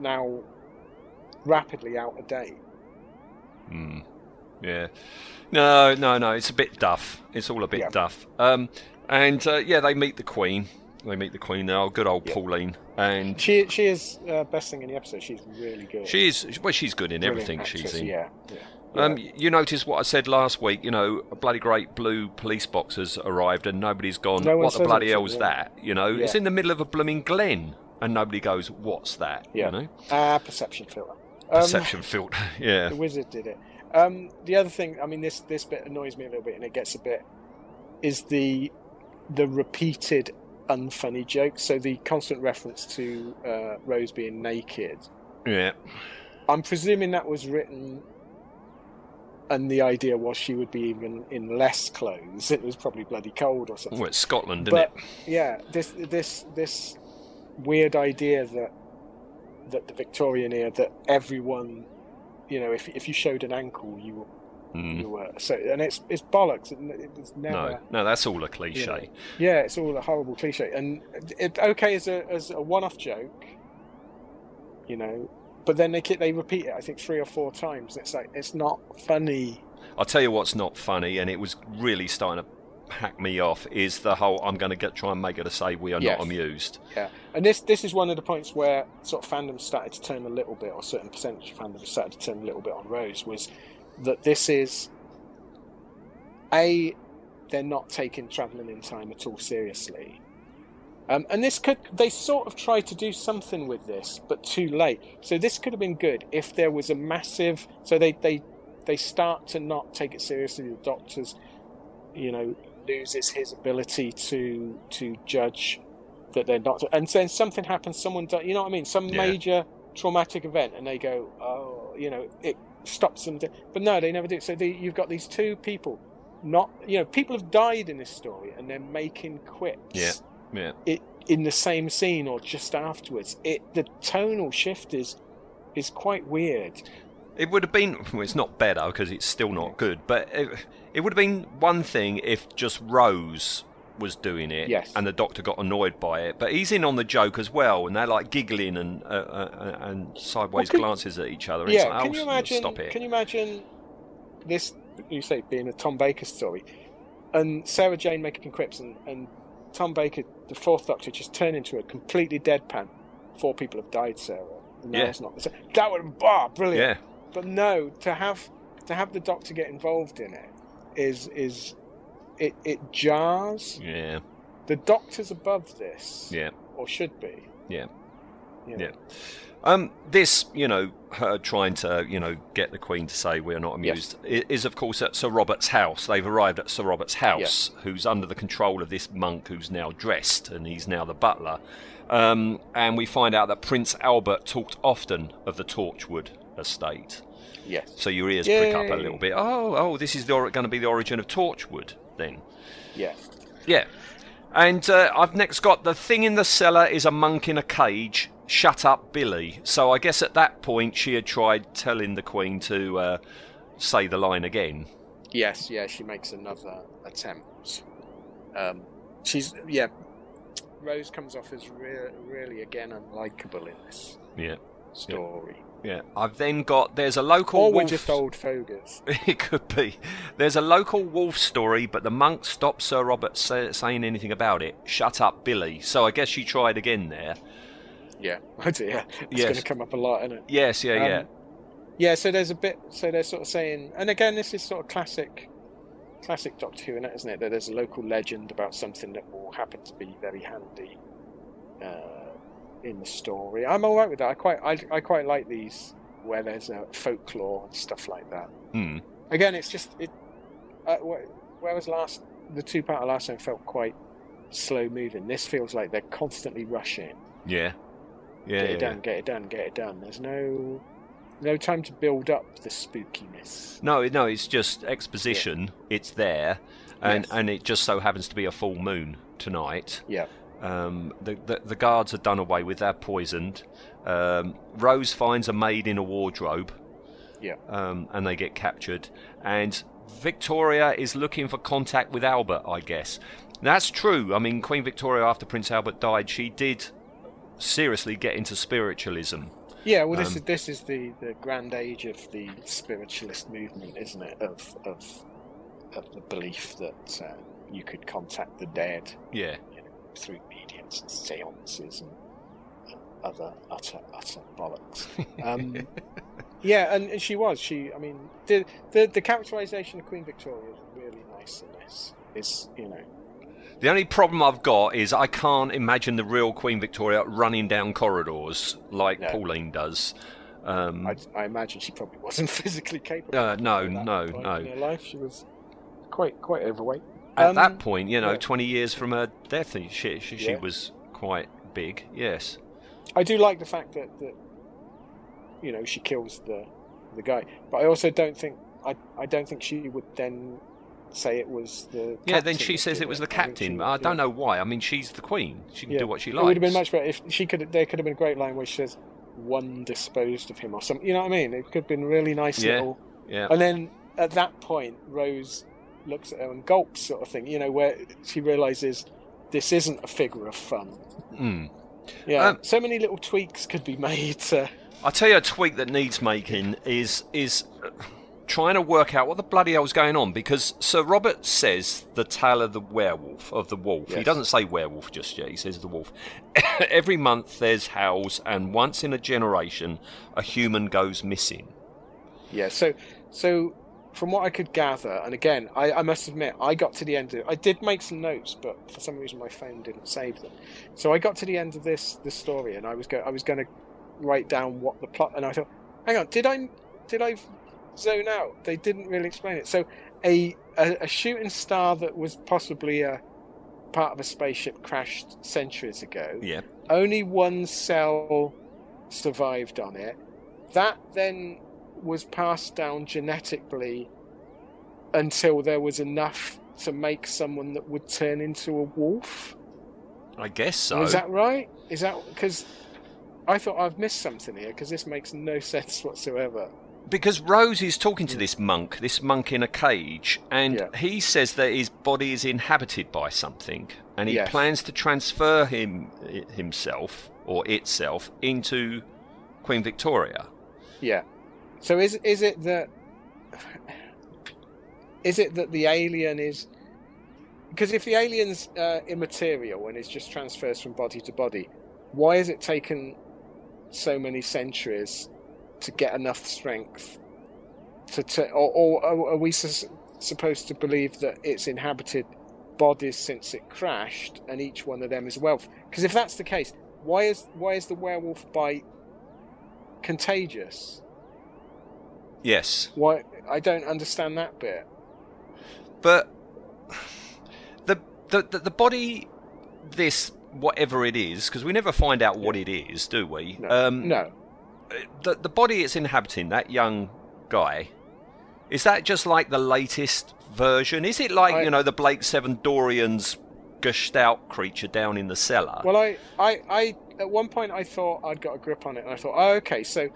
now rapidly out of date. Hmm. yeah. No, no, no. It's a bit duff. It's all a bit Yeah. duff. Um, and uh, yeah, they meet the Queen. They meet the Queen now. Good old Yeah. Pauline, and She she is uh, best thing in the episode. She's really good. she's well, she's good in Brilliant everything actress, she's in. Yeah. yeah. Um, you notice what I said last week? You know, a bloody great blue police box has arrived, and nobody's gone. No what the bloody hell's yeah. that? You know, it's in the middle of a blooming glen, and nobody goes, "What's that?" Yeah. You know, Ah, perception filter. Um, perception filter. <laughs> yeah, The wizard did it. Um, the other thing, I mean, this this bit annoys me a little bit, and it gets a bit, is the the repeated unfunny jokes. So the constant reference to uh, Rose being naked. yeah, I'm presuming that was written, and the idea was she would be even in less clothes. It was probably bloody cold or something. well, it's Scotland, isn't but it? yeah, this this this weird idea that that the Victorian era that everyone, you know, if if you showed an ankle, you were Mm. you were so, and it's it's bollocks. It, it's never. No, no, that's all a cliche. you know. Yeah, it's all a horrible cliche, and it okay as a as a one-off joke, you know. But then they they repeat it. I think three or four times. It's like it's not funny. I'll tell you what's not funny, and it was really starting to hack me off, is the whole I'm going to get try and make it to say we are Yes. not amused. Yeah, and this this is one of the points where sort of fandom started to turn a little bit, or a certain percentage of fandom started to turn a little bit on Rose. Was that this is a they're not taking traveling in time at all seriously. Um, and this could they sort of tried to do something with this, but too late. So this could have been good if there was a massive. So they they they start to not take it seriously. The doctors, you know, loses his ability to to judge that they're not, and then something happens. Someone, does, you know what I mean? Some Yeah. major traumatic event, and they go, oh, you know, it stops them. But no, they never do. So the, you've got these two people. Not, you know, people have died in this story, and they're making quips Yeah. Yeah. it in the same scene or just afterwards. It the tonal shift is is quite weird. It would have been. Well, it's not better because it's still not good. But it, it would have been one thing if just Rose was doing it, Yes. and the Doctor got annoyed by it. But he's in on the joke as well, and they're like giggling and uh, uh, and sideways Well, can- glances at each other. Yeah, like, can oh, you imagine? Stop it. Can you imagine this? You say being a Tom Baker story, and Sarah Jane making quips, and, and Tom Baker, the Fourth Doctor, just turn into a completely deadpan. Four people have died, Sarah. No, Yeah. it's not. That would have bar brilliant. Yeah. But no, to have to have the Doctor get involved in it is is it it jars. Yeah. The Doctor's above this, Yeah. or should be. Yeah. Know. Yeah. Um, this, you know, her trying to, you know, get the Queen to say we're not amused i is, of course, at Sir Robert's house. They've arrived at Sir Robert's house, who's under the control of this monk who's now dressed, and he's now the butler. Um, and we find out that Prince Albert talked often of the Torchwood estate. Yes. So your ears prick up a little bit. Oh, oh, this is going to be the origin of Torchwood, then. Yeah. Yeah. And uh, I've next got the thing in the cellar is a monk in a cage. Shut up, Billy. So I guess at that point she had tried telling the Queen to uh, say the line again. Yes, yeah, she makes another attempt. Um, she's yeah. Rose comes off as re- really again unlikable in this Yeah. story. Yeah. I've then got there's a local Or we're wolf- just old fogers. <laughs> It could be. There's a local wolf story, but the monk stopped Sir Robert say, saying anything about it. Shut up, Billy. So I guess she tried again there. Yeah, <laughs> oh dear. It's Yes. going to come up a lot, isn't it? Yes, yeah, yeah. Um, Yeah, so there's a bit. So they're sort of saying, and again, this is sort of classic, classic Doctor Who, isn't it? That there's a local legend about something that will happen to be very handy uh, in the story. I'm all right with that. I quite, I, I quite like these where there's uh, folklore and stuff like that. Hmm. Again, it's just it. Uh, wh- whereas last the two part of last time felt quite slow moving. This feels like they're constantly rushing. Yeah. Yeah. Get yeah, it done, get it done, get it done. There's no no time to build up the spookiness. No, no, it's just exposition. It's there, and Yes. and it just so happens to be a full moon tonight. Yeah. Um, the, the the guards are done away with. They're poisoned. Um, Rose finds a maid in a wardrobe. Yeah. Um, and they get captured. And Victoria is looking for contact with Albert. I guess that's true. I mean, Queen Victoria, after Prince Albert died, she did seriously get into spiritualism. Yeah, well, this Um, is this is the, the grand age of the spiritualist movement, isn't it? Of of of the belief that uh, you could contact the dead Yeah. you know, through mediums and seances and other utter utter bollocks. <laughs> Um, yeah, and, and she was. She, I mean, the, the the characterization of Queen Victoria is really nice in this. Is you know, The only problem I've got is I can't imagine the real Queen Victoria running down corridors like No. Pauline does. Um, I, I imagine she probably wasn't <laughs> physically capable. Uh, no, no, no. In her life, she was quite quite overweight. at Um, that point, you know, yeah. 20 years from her death, she, she, she Yeah. was quite big, yes. I do like the fact that, that you know she kills the the guy, but I also don't think I I don't think she would then say it was the Yeah, then she says it was the I captain. would- I don't know why. I mean, she's the queen. She can Yeah. do what she likes. It would have been much better if she could. There could have been a great line where she says, "One disposed of him" or something. You know what I mean? It could have been really nice Yeah. little. Yeah. And then at that point, Rose looks at her and gulps, sort of thing. You know, where she realizes this isn't a figure of fun. Mm. Yeah, Um, so many little tweaks could be <laughs> made to. I'll tell you a tweak that needs making is is uh, trying to work out what the bloody hell hell's going on because Sir Robert says the tale of the werewolf of the wolf. He doesn't say werewolf just yet. He says the wolf. <coughs> Every month there's howls, and once in a generation a human goes missing. Yeah, so so from what I could gather, and again, I, I must admit, I got to the end of I did make some notes, but for some reason my phone didn't save them. So I got to the end of this this story, and I was go I was going to write down what the plot, and I thought, hang on, did I did I zone out? They didn't really explain it. So a a, a shooting star that was possibly a part of a spaceship crashed centuries ago Yeah. only one cell survived on it. That then was passed down genetically until there was enough to make someone that would turn into a wolf. I guess so. Is that right? Is that because I thought I've missed something here because this makes no <laughs> sense whatsoever. Because Rose is talking to this monk, this monk in a cage, and Yeah. he says that his body is inhabited by something, and he Yes. plans to transfer him himself or itself into Queen Victoria. Yeah. So is is it that is it that the alien is because if the alien's uh, immaterial and is just transfers from body to body, why has it taken so many centuries to get enough strength to, to or, or are we sus- supposed to believe that it's inhabited bodies since it crashed and each one of them is wealth? Because if that's the case, why is why is the werewolf bite contagious? Yes, Why I don't understand that bit. but the the the, the body, this whatever it is, because we never find out what it is, do we? No, Um, no. The the body it's inhabiting, that young guy, is that just like the latest version? Is it like I- you know the Blake Seven Dorian's Gestalt creature down in the cellar? Well, I, I, I, at one point I thought I'd got a grip on it, and I thought, oh, okay, so,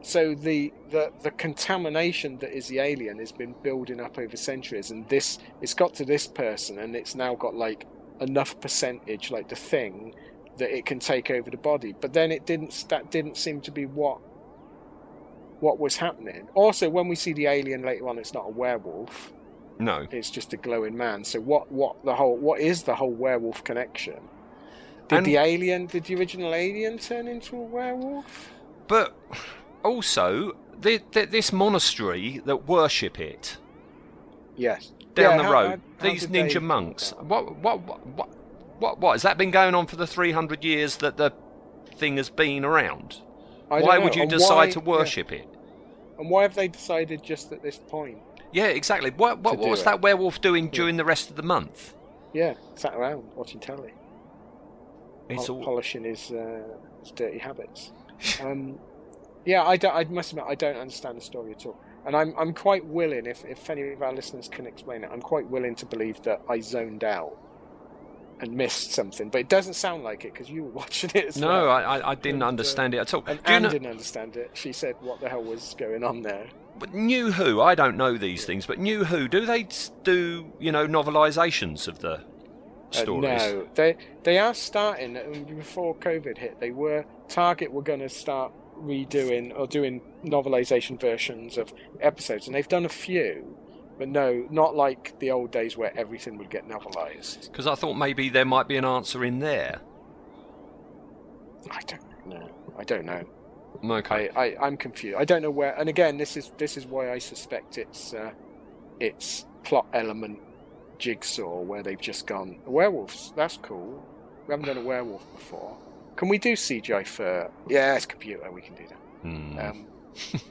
so the, the, the contamination that is the alien has been building up over centuries, and this, it's got to this person, and it's now got like enough percentage, like the thing, that it can take over the body. But then it didn't. That didn't seem to be what what was happening. Also, when we see the alien later on, it's not a werewolf. No. It's just a glowing man. So what? What the whole? What is the whole werewolf connection? Did And- the alien? Did the original alien turn into a werewolf? But also, the, the, this monastery that worship it Yes. down Yeah, the how- road, how- how these ninja monks. What, what, what, what, what, what? Has that been going on for the 300 years that the thing has been around? Why know, would you and decide why- to yeah. worship it? And why have they decided just at this point? Yeah, exactly. What, what, what was it. that werewolf doing during the rest of the month? Yeah, sat around watching telly, It's all. polishing his, uh, his dirty habits. <laughs> Um, yeah, I, don't, I must admit I don't understand the story at all, and I'm I'm quite willing if if any of our listeners can explain it, I'm quite willing to believe that I zoned out and missed something, but it doesn't sound like it because you were <laughs> watching it as No, well. I, I, I didn't And, uh, understand it at all. And Anne know, didn't understand it. She said, "What the hell was going on there?" but New Who, I don't know these things, but New Who, do they do, you know, novelizations of the Uh, stories? no, they they are starting uh, before COVID hit. They were Target were going to start redoing or doing novelization versions of episodes, and they've done a few, but no, not like the old days where everything would get novelized. Because I thought maybe there might be an answer in there. I don't know. I don't know. Okay. I, I I'm confused. I don't know where. And again, this is this is why I suspect it's uh, it's plot element jigsaw where they've just gone werewolves. That's cool. We haven't done a werewolf before. Can we do CGI for? Yeah, it's computer. We can do that. Hmm. Um,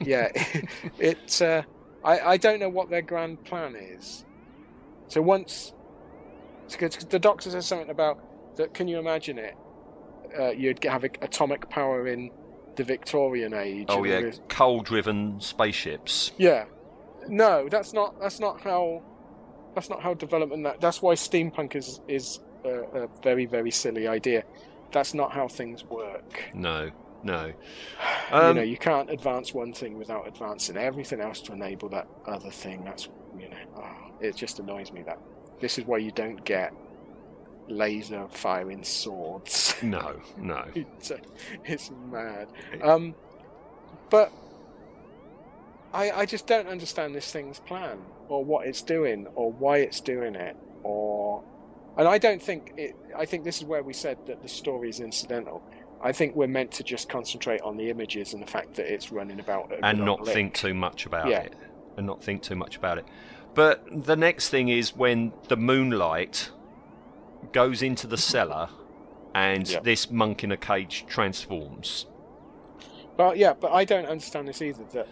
<laughs> yeah, <laughs> it. Uh, I I don't know what their grand plan is. So once, the doctor says something about that. Can you imagine it? Uh, you'd have atomic power in the Victorian age. oh yeah, this- coal-driven spaceships. yeah. No, that's not. That's not how. That's not how development. That that's why steampunk is is a, a very very silly idea. That's not how things work. No, no. <sighs> you Um, know, you can't advance one thing without advancing everything else to enable that other thing. That's you know, oh, it just annoys me that this is why you don't get laser firing swords. <laughs> No, no. it's, it's mad. Um, but I I just don't understand this thing's plan or what it's doing or why it's doing it or and I don't think it I think this is where we said that the story is incidental. I think we're meant to just concentrate on the images and the fact that it's running about and not think too much about Yeah. it. And not think too much about it. But the next thing is when the moonlight goes into the cellar and Yeah. this monk in a cage transforms. But yeah, but I don't understand this either. That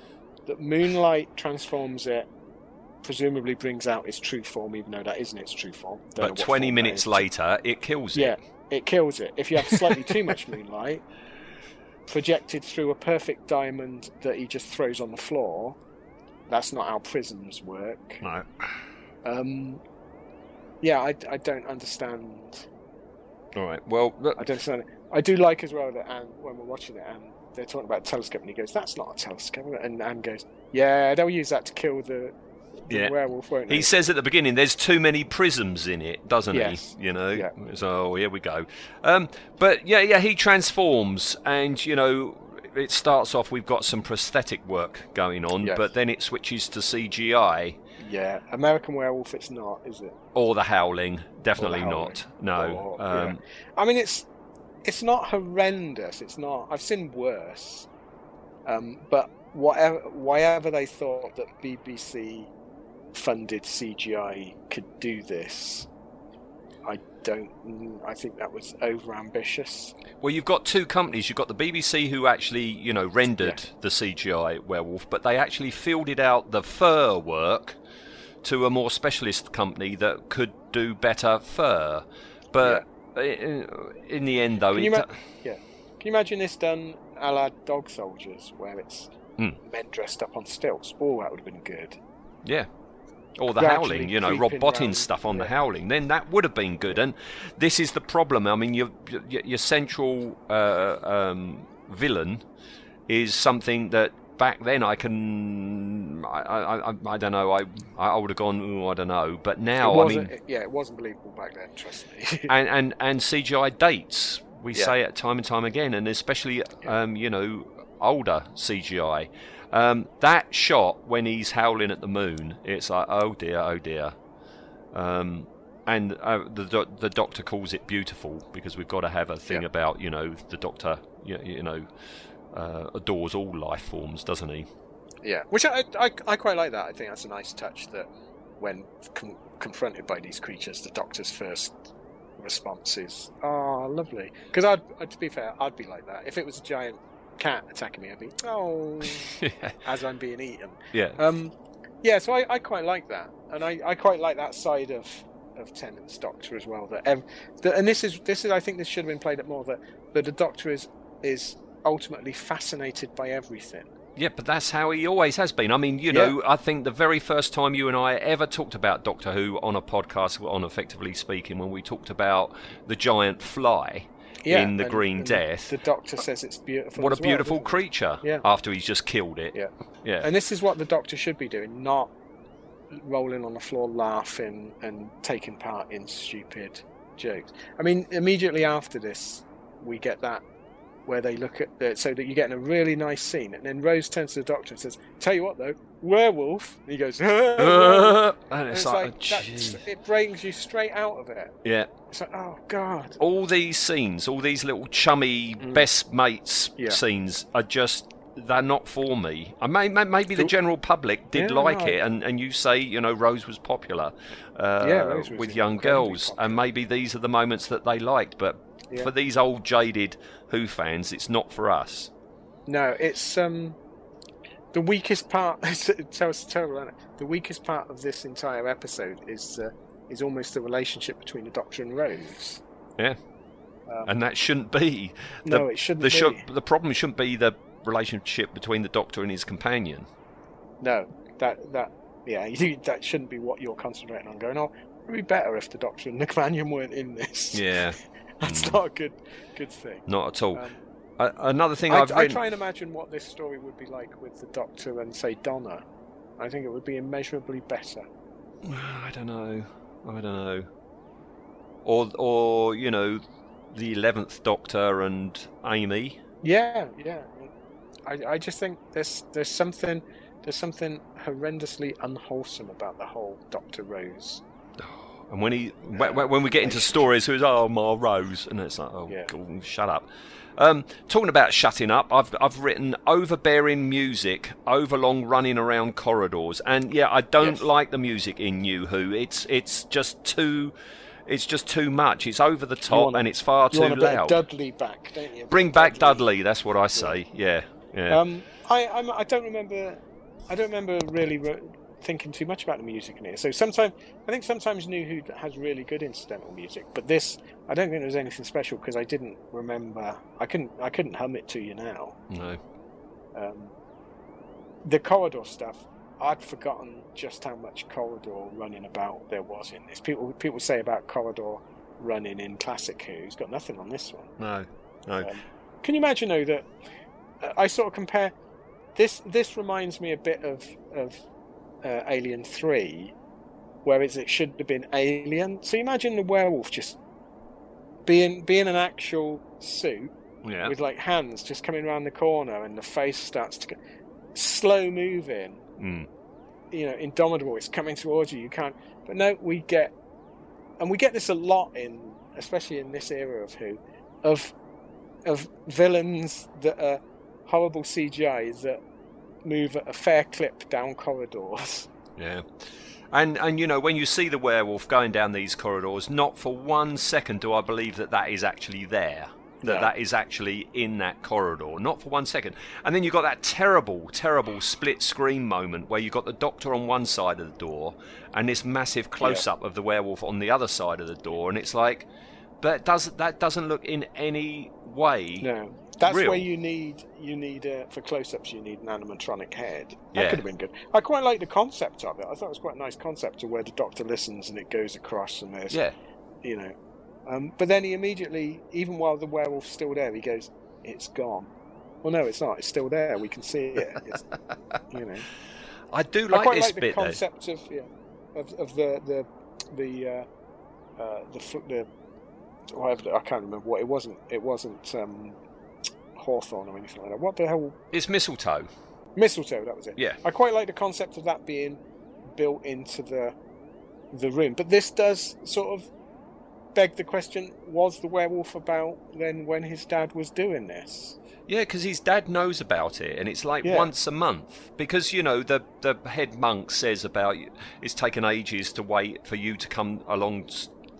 that moonlight transforms it, presumably brings out its true form, even though that isn't its true form. Don't But 20 form minutes later, it kills yeah, it. It kills it. If you have slightly too much <laughs> moonlight projected through a perfect diamond that he just throws on the floor, that's not how prisms work. No. Um, yeah, I, I don't understand. All right. Well, look, I don't understand. I do like as well that Anne, when we're watching it, and they're talking about a telescope, and he goes, "That's not a telescope," and Anne goes, "Yeah, they'll use that to kill the Yeah. werewolf, won't they?" He says at the beginning, "There's too many prisms in it," doesn't Yes. he? You know. Yeah. So here we go. Um, but yeah, yeah, he transforms, and you know, it starts off. We've got some prosthetic work going on, Yes. but then it switches to CGI Yeah, American Werewolf. It's not, is it? or the Howling. Definitely Howling. not. No. Or- um, yeah. I mean, it's it's not horrendous. It's not. I've seen worse. Um, but whatever, whatever they thought that BBC funded CGI could do this, I don't. I think that was over ambitious. Well, you've got two companies. You've got the BBC who actually, you know, rendered the CGI werewolf, but they actually fielded out the fur work to a more specialist company that could do better fur. But i- in the end, though, Can you, ma- yeah. Can you imagine this done a la Dog Soldiers, where it's Hmm. men dressed up on stilts? Oh, that would have been good. yeah. Or the Howling, you know, Rob creeping Bottin stuff on the. Howling, then that would have been good. And this is the problem. I mean, your your, central uh, um, villain is something that back then I can I I, I, I don't know I I would have gone ooh, I don't know but now I mean yeah, it wasn't believable back then. Trust me. <laughs> and and and CGI dates we Yeah. say it time and time again and especially um, you know older CGI um, that shot when he's howling at the moon it's like oh dear oh dear um, and uh, the do- the doctor calls it beautiful because we've got to have a thing Yeah. about you know the doctor you, you know uh, adores all life forms doesn't he Yeah, which I, I I quite like that. I think that's a nice touch that when con- confronted by these creatures, the Doctor's first response is, "Oh, lovely." Because I'd, to be fair, I'd be like that if it was a giant cat attacking me. I'd be, "Oh," <laughs> as I'm being eaten. yeah Um, yeah, so I, I quite like that, and I, I quite like that side of of Tennant's Doctor as well. That, ev- that and this is this is I think this should have been played up more. That that the Doctor is is ultimately fascinated by everything. Yeah, but that's how he always has been. I mean, you know, I think the very first time you and I ever talked about Doctor Who on a podcast, on Effectively Speaking, when we talked about the giant fly Yeah, in The Green Death. The Doctor says it's beautiful. What a well, beautiful doesn't creature Yeah. after he's just killed it. Yeah. Yeah. And this is what the Doctor should be doing, not rolling on the floor laughing and taking part in stupid jokes. I mean, immediately after this, we get that where they look at the, so that you're getting a really nice scene, and then Rose turns to the Doctor and says, "Tell you what, though, werewolf." And he goes, <laughs> and And it's it's like, like, oh, it brings you straight out of it. yeah. It's like, oh god, All these scenes, all these little chummy best mates Mm. Yeah. scenes are just. They're not for me. I may, may, maybe the general public did Yeah, like no. it, and, and you say, you know, Rose was popular uh, Yeah, Rose was with young girls, popular. and maybe these are the moments that they liked. But Yeah. for these old jaded Who fans, it's not for us. No, it's um the weakest part. <laughs> It sounds terrible. Isn't it? The weakest part of this entire episode is uh, is almost the relationship between the Doctor and Rose. Yeah, Um, and that shouldn't be. No, it shouldn't the be. should- the problem shouldn't be the relationship between the Doctor and his companion. No, that that yeah, <laughs> you, that shouldn't be what you're concentrating on. Going, oh, it'd be better if the Doctor and the companion weren't in this. <laughs> Yeah, that's not a good good thing. not at all. Um, Uh, another thing I, I've I written. try and imagine what this story would be like with the Doctor and say Donna. I think it would be immeasurably better. <sighs> I don't know. I don't know. Or, or you know, the eleventh Doctor and Amy. Yeah, yeah. I, I just think there's there's something there's something horrendously unwholesome about the whole Doctor Rose. And when he when, when we get into stories, who's oh my Rose, and it's like oh Yeah. God, shut up. Um, talking about shutting up, I've I've written overbearing music, overlong running around corridors, and yeah, I don't Yes. like the music in New Who. It's it's just too, it's just too much. It's over the top want- and it's far too want a bit of loud. Dudley back, don't you? Bring back Dudley. That's what I say. Yeah, yeah. Um, I I'm, I don't remember. I don't remember really re- thinking too much about the music in here. So sometimes I think sometimes New Who has really good incidental music, but this I don't think there was anything special because I didn't remember. I couldn't I couldn't hum it to you now. no. Um, the corridor stuff, I'd forgotten just how much corridor running about there was in this. People people say about corridor running in classic Who. It's got nothing on this one. No, no. Um, can you imagine though that I sort of compare this? This reminds me a bit of of uh, Alien Three, whereas it should have been Alien. So imagine the werewolf just being being an actual suit yeah. with like hands just coming around the corner and the face starts to go slow moving Mm. you know indomitable it's coming towards you you can't but no we get and we get this a lot in especially in this era of who of of villains that are horrible cgi that move at a fair clip down corridors Yeah. And and you know when you see the werewolf going down these corridors, not for one second do I believe that that is actually there. That that is actually in that corridor, not for one second. And then you've got that terrible, terrible split screen moment where you've got the doctor on one side of the door and this massive close up of the werewolf on the other side of the door, and it's like, but does that doesn't look in any way no that's real. where you need you need uh, for close-ups you need an animatronic head that Yeah. could have been good i quite like the concept of it i thought it was quite a nice concept of where the doctor listens and it goes across and there's Yeah. you know. Um, but then he immediately, even while the werewolf's still there, he goes, "It's gone." well, no, it's not. It's still there. We can see it. It's, <laughs> you know. I do I like quite this like the bit though. concept of yeah, of, of the the the uh, uh, the the whatever I can't remember what it wasn't. It wasn't um, Hawthorne or anything like that. What the hell? It's mistletoe. Mistletoe. That was it. Yeah. I quite like the concept of that being built into the the room, but this does sort of beg the question: Was the werewolf about then when his dad was doing this? Yeah, because his dad knows about it, and it's like Yeah. once a month. Because you know the the head monk says about it's taken ages to wait for you to come along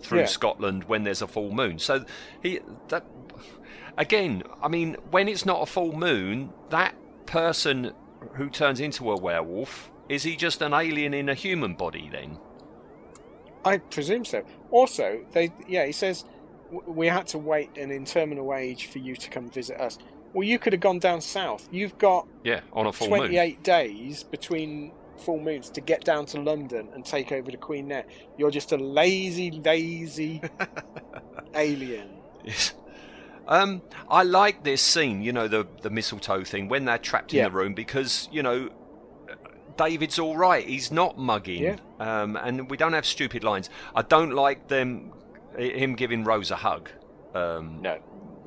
through Yeah. Scotland when there's a full moon. So he that again. I mean, when it's not a full moon, that person who turns into a werewolf is he just an alien in a human body then? I presume so. Also, they yeah, he says we had to wait an interminable age for you to come visit us. Well, you could have gone down south. You've got Yeah, on a full moon. 28 days between full moons to get down to London and take over the Queen there. You're just a lazy, lazy <laughs> alien. Yes. Um, I like this scene, you know, the the mistletoe thing when they're trapped in the room because you know David's all right. He's not mugging, Yeah. um, and we don't have stupid lines. I don't like them him giving Rose a hug. Um, No,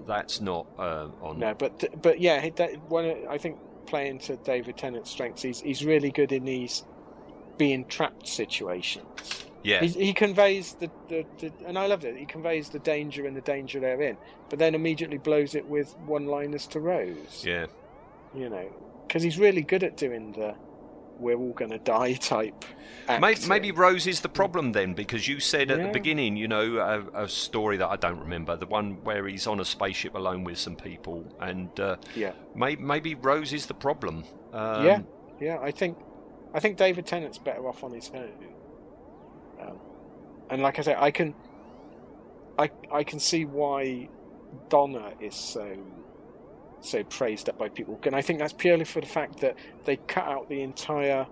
that's not uh, on. no, but but yeah, that, one, I think playing to David Tennant's strengths, he's he's really good in these being trapped situations. Yeah, He, he conveys the, the, the, and I loved it. He conveys the danger and the danger they're in, but then immediately blows it with one-liners to Rose. yeah. You know, because he's really good at doing the "we're all gonna die" type. Maybe, acting. maybe Rose is the problem then, because you said at the beginning, you know, a, a story that I don't remember, the one where he's on a spaceship alone with some people, and uh, Yeah, maybe, maybe Rose is the problem. Um, yeah, yeah. I think, I think David Tennant's better off on his own. Um, and like I say, I can, I I can see why Donna is so so praised up by people, and I think that's purely for the fact that they cut out the entire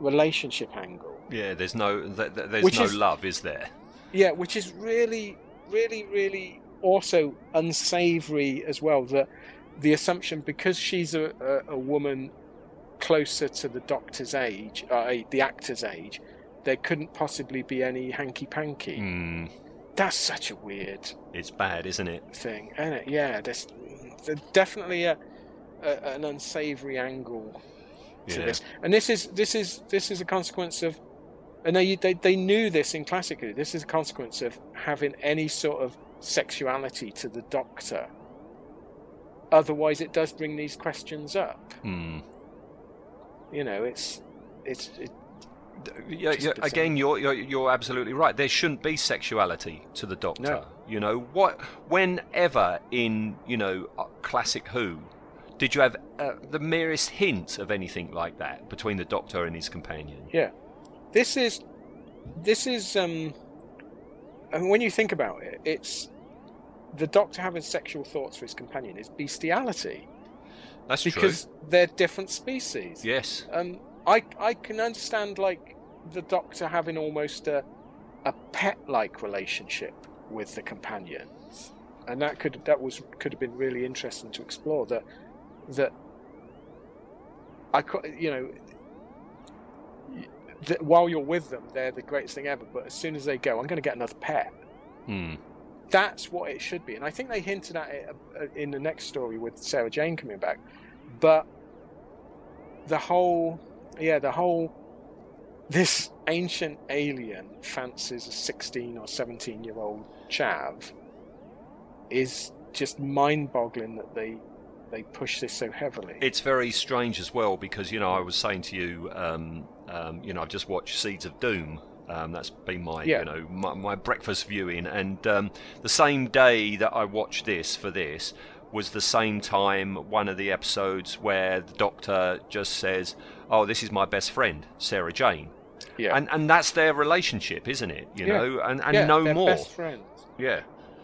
relationship angle. Yeah, there's no th- th- there's Which no is- love, is there? Yeah, which is really, really, really also unsavory as well. That the assumption because she's a, a, a woman closer to the doctor's age, uh, the actor's age, there couldn't possibly be any hanky panky. Mm, That's such a weird it's bad, isn't it? thing, isn't it? Yeah, there's, there's definitely a, a an unsavory angle to Yeah. this, and this is this is this is a consequence of, and they, they they knew this in classical. This is a consequence of having any sort of sexuality to the Doctor. Otherwise, it does bring these questions up. Mm. You know, it's it's it, Yeah, yeah, again, you're, you're you're absolutely right. There shouldn't be sexuality to the Doctor. No. You know what? Whenever in you know classic Who, did you have uh, the merest hint of anything like that between the Doctor and his companion? yeah. This is this is um. I mean, when you think about it, it's the Doctor having sexual thoughts for his companion is bestiality That's because they're different species. Yes. Um, I I can understand like the Doctor having almost a a pet like relationship with the companions, and that could that was could have been really interesting to explore. That that I you know. That while you're with them, they're the greatest thing ever. But as soon as they go, I'm going to get another pet. Hmm. That's what it should be, and I think they hinted at it uh, in the next story with Sarah Jane coming back. But the whole, yeah, the whole, this ancient alien fancies a 16 or 17 year old chav is just mind boggling that they they push this so heavily. It's very strange as well because you know I was saying to you, um, um, you know, I've just watched Seeds of Doom. Um, that's been my, Yeah. you know, my, my breakfast viewing, and um, the same day that I watched this for this was the same time one of the episodes where the Doctor just says, "Oh, this is my best friend, Sarah Jane," yeah, and and that's their relationship, isn't it? You Yeah. know, and and yeah, no they're more. best friends. Yeah.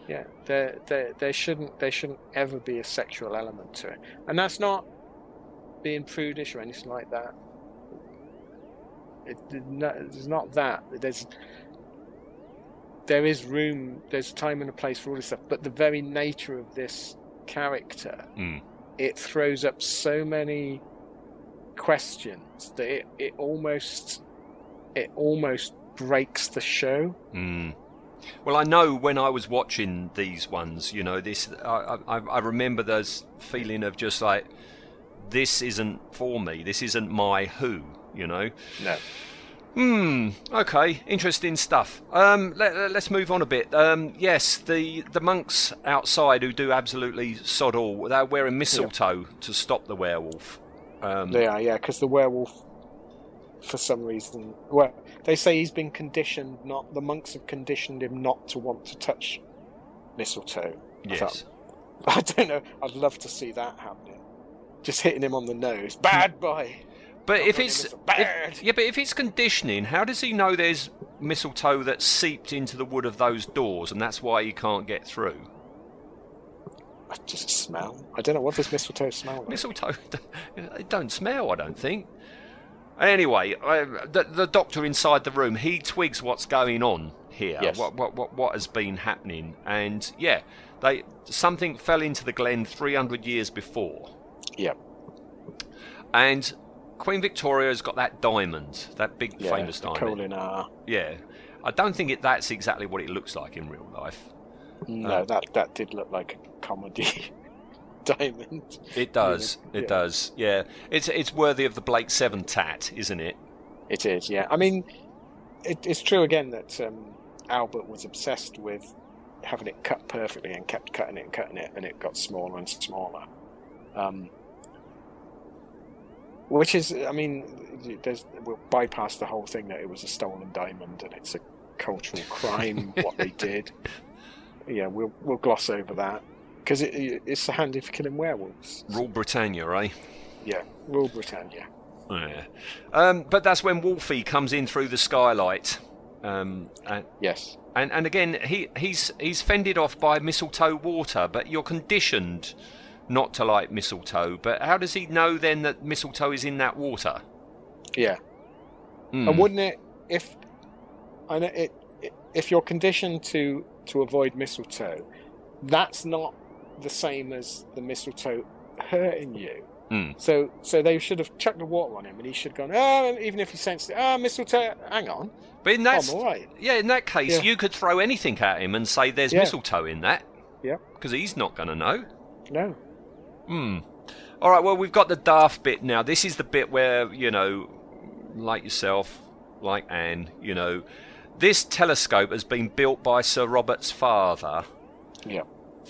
Yeah, there, there, there shouldn't, there shouldn't ever be a sexual element to it, and that's not being prudish or anything like that. It, it- no, there's not that. There's, there is room. There's time and a place for all this stuff, but the very nature of this character Mm. it throws up so many questions that it, it almost it almost breaks the show. Mm. Well, I know when I was watching these ones, you know, this I, I, I remember those feeling of just like this isn't for me. This isn't my Who, you know. No. Hmm. Okay. Interesting stuff. Um. Let, us move on a bit. Um. Yes. The the monks outside who do absolutely sod all. They're wearing mistletoe to stop the werewolf. Um, They are, yeah, because the werewolf, for some reason, well, they say he's been conditioned not. The monks have conditioned him not to want to touch mistletoe. Yes. <laughs> I don't know. I'd love to see that happening. Just hitting him on the nose. Bad boy. But if it's bring him as a if- yeah, but if it's conditioning, how does he know there's mistletoe that's seeped into the wood of those doors, and that's why he can't get through? I just smell. I don't know what does mistletoe smell like. Mistletoe, <laughs> it don't smell. I don't think. Anyway, I, the, the doctor inside the room, he twigs what's going on here. Yes. What, what what what has been happening? And yeah, they something fell into the glen 300 years before. Yep. And Queen Victoria's got that diamond, that big Yeah, famous diamond. Yeah, I don't think it, that's exactly what it looks like in real life. No, Uh, that that did look like a comedy <laughs> diamond. It does. It Yeah. does. Yeah, it's it's worthy of the Blake Seven tat, isn't it? It is, yeah. I mean, it, it's true again that um, Albert was obsessed with having it cut perfectly and kept cutting it and cutting it, and it got smaller and smaller. Um, which is, I mean, there's, we'll bypass the whole thing that it was a stolen diamond and it's a cultural crime <laughs> what they did. Yeah, we'll we'll gloss over that because it, it's handy for killing werewolves. Rule Britannia, eh? Yeah, rule Britannia. Yeah. Um, but that's when Wolfie comes in through the skylight. Um, and, Yes. and and again, he he's he's fended off by mistletoe water, but you're conditioned not to like mistletoe. But how does he know then that mistletoe is in that water? Yeah. Hmm. And wouldn't it if I know it, if you're conditioned to to avoid mistletoe, that's not the same as the mistletoe hurting you. Hmm. So so they should have chucked the water on him, and he should have gone. Oh, even if he sensed it. Ah, mistletoe. Hang on. But in that all right. yeah, in that case, Yeah. you could throw anything at him and say there's Yeah. mistletoe in that Yeah. because he's not going to know. No. Hmm. All right. Well, we've got the daft bit now. This is the bit where you know, like yourself, like Anne, you know, this telescope has been built by Sir Robert's father Yeah.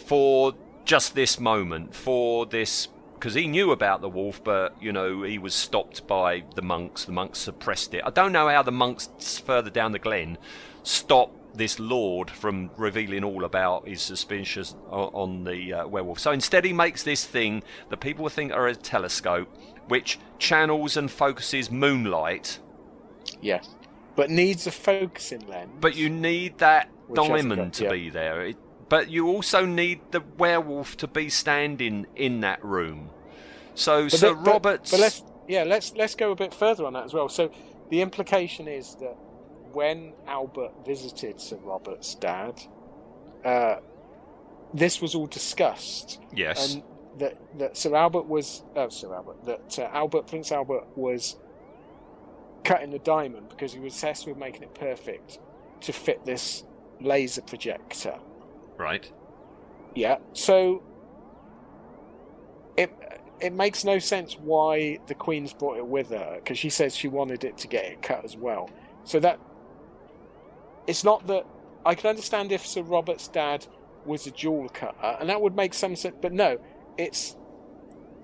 for just this moment, for this. Because he knew about the wolf, but you know he was stopped by the monks. The monks suppressed it. I don't know how the monks further down the glen stopped this lord from revealing all about his suspicions on the uh, werewolf. So instead, he makes this thing that people think are a telescope, which channels and focuses moonlight. Yes. But needs a focusing lens. But you need that Which diamond got- to yeah. be there. It, but you also need the werewolf to be standing in that room. So But Sir the- but- Robert's. But, let's yeah, let's let's go a bit further on that as well. So the implication is that when Albert visited Sir Robert's dad, uh, this was all discussed, yes. and that that Sir Albert was uh, Sir Albert that uh, Albert Prince Albert was cutting the diamond because he was obsessed with making it perfect to fit this laser projector. right. Yeah. So it it makes no sense why the Queen's brought it with her because she says she wanted it to get it cut as well. So that it's not that I can understand if Sir Robert's dad was a jewel cutter, and that would make some sense. But no, it's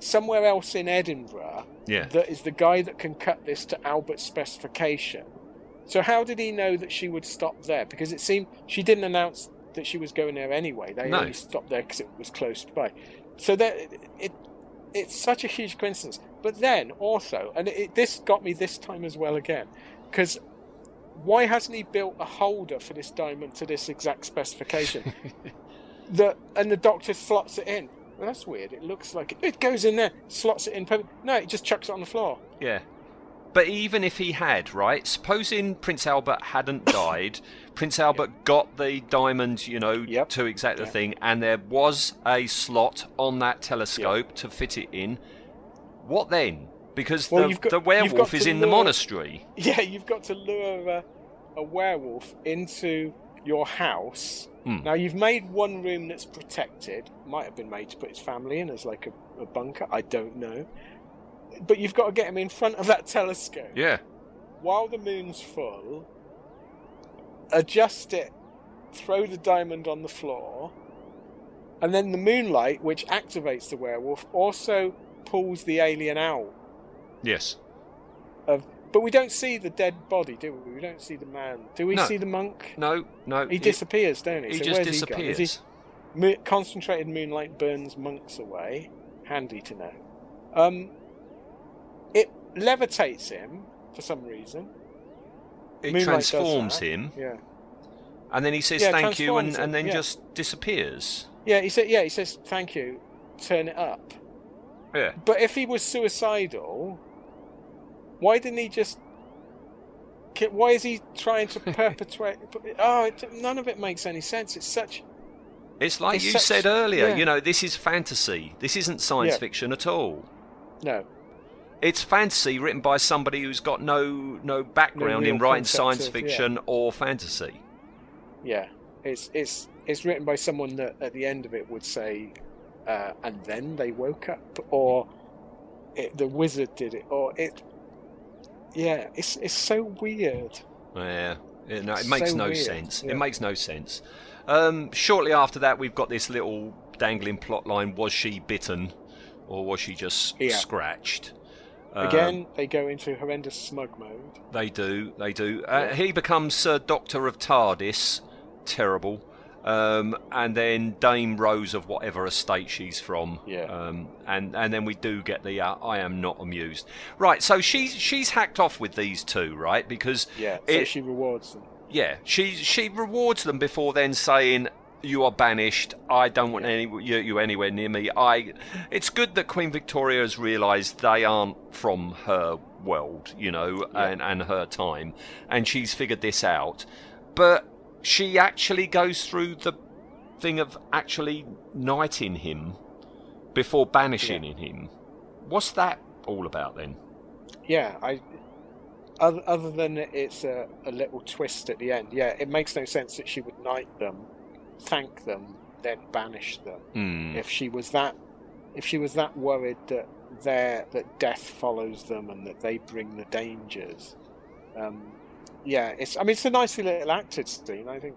somewhere else in Edinburgh Yeah. that is the guy that can cut this to Albert's specification. So how did he know that she would stop there? Because it seemed she didn't announce that she was going there anyway. They No. only stopped there because it was close by. So that it, it's such a huge coincidence. But then also, and it, this got me this time as well again, because why hasn't he built a holder for this diamond to this exact specification? <laughs> that and the doctor slots it in. Well, that's weird. It looks like it, it goes in there, slots it in. perfect- No, it just chucks it on the floor. Yeah. but even if he had, right? Supposing Prince Albert hadn't <coughs> died, Prince Albert got the diamond, you know, Yep. to exact the Yeah. thing, and there was a slot on that telescope to fit it in. What then? Because Well, the, got- the werewolf is in the monastery. <laughs> Yeah, you've got to lure a, a werewolf into your house. Hmm. Now you've made one room that's protected. Might have been made to put his family in as like a, a bunker. I don't know. But you've got to get him in front of that telescope Yeah. while the moon's full. Adjust it. Throw the diamond on the floor. And then the moonlight, which activates the werewolf, also pulls the alien out Yes. of but we don't see the dead body, do we? We don't see the man. Do we No. see the monk? No. No. He disappears, don't he? He So just where's he? Is disappears. he- concentrated moonlight burns monks away. Handy to know. Um, it levitates him for some reason. It Moonlight transforms him, Yeah, and then he says Yeah, thank you, and, and then yeah. just disappears. yeah. He said, yeah. He says, "Thank you." Turn it up. Yeah. But if he was suicidal, why didn't he just? Why is he trying to <laughs> perpetuate? oh, it, none of it makes any sense. It's such. It's like It's you such- said earlier, yeah. you know, this is fantasy. This isn't science Yeah. fiction at all. No, It's fantasy written by somebody who's got no no background real in writing science of- fiction or fantasy. yeah, it's it's it's written by someone that at the end of it would say, uh, and then they woke up, or it, the wizard did it, or it. Yeah, it's it's so weird. Yeah, it, no, it It's makes so no weird, sense. yeah. It makes no sense. Um, shortly after that, we've got this little dangling plot line: was she bitten, or was she just Yeah. scratched? Um, Again, they go into horrendous smug mode. They do, they do. Uh, he becomes Sir Doctor of TARDIS, terrible. Um, and then Dame Rose of whatever estate she's from. Yeah. Um, and and then we do get the uh, I am not amused. Right. So she's she's hacked off with these two, right? Because Yeah, so it- she rewards them. yeah, she she rewards them before then saying, "You are banished. I don't want any you, you anywhere near me." I. It's good that Queen Victoria has realised they aren't from her world, you know, and and her time, and she's figured this out. But she actually goes through the thing of actually knighting him before banishing him. What's that all about then? Yeah, I. Other, other than it's a, a little twist at the end, yeah, it makes no sense that she would knight them, thank them, then banish them. Hmm. If she was that, if she was that worried that their that death follows them and that they bring the dangers, um, yeah, it's. I mean, it's a nicely little acted scene. I think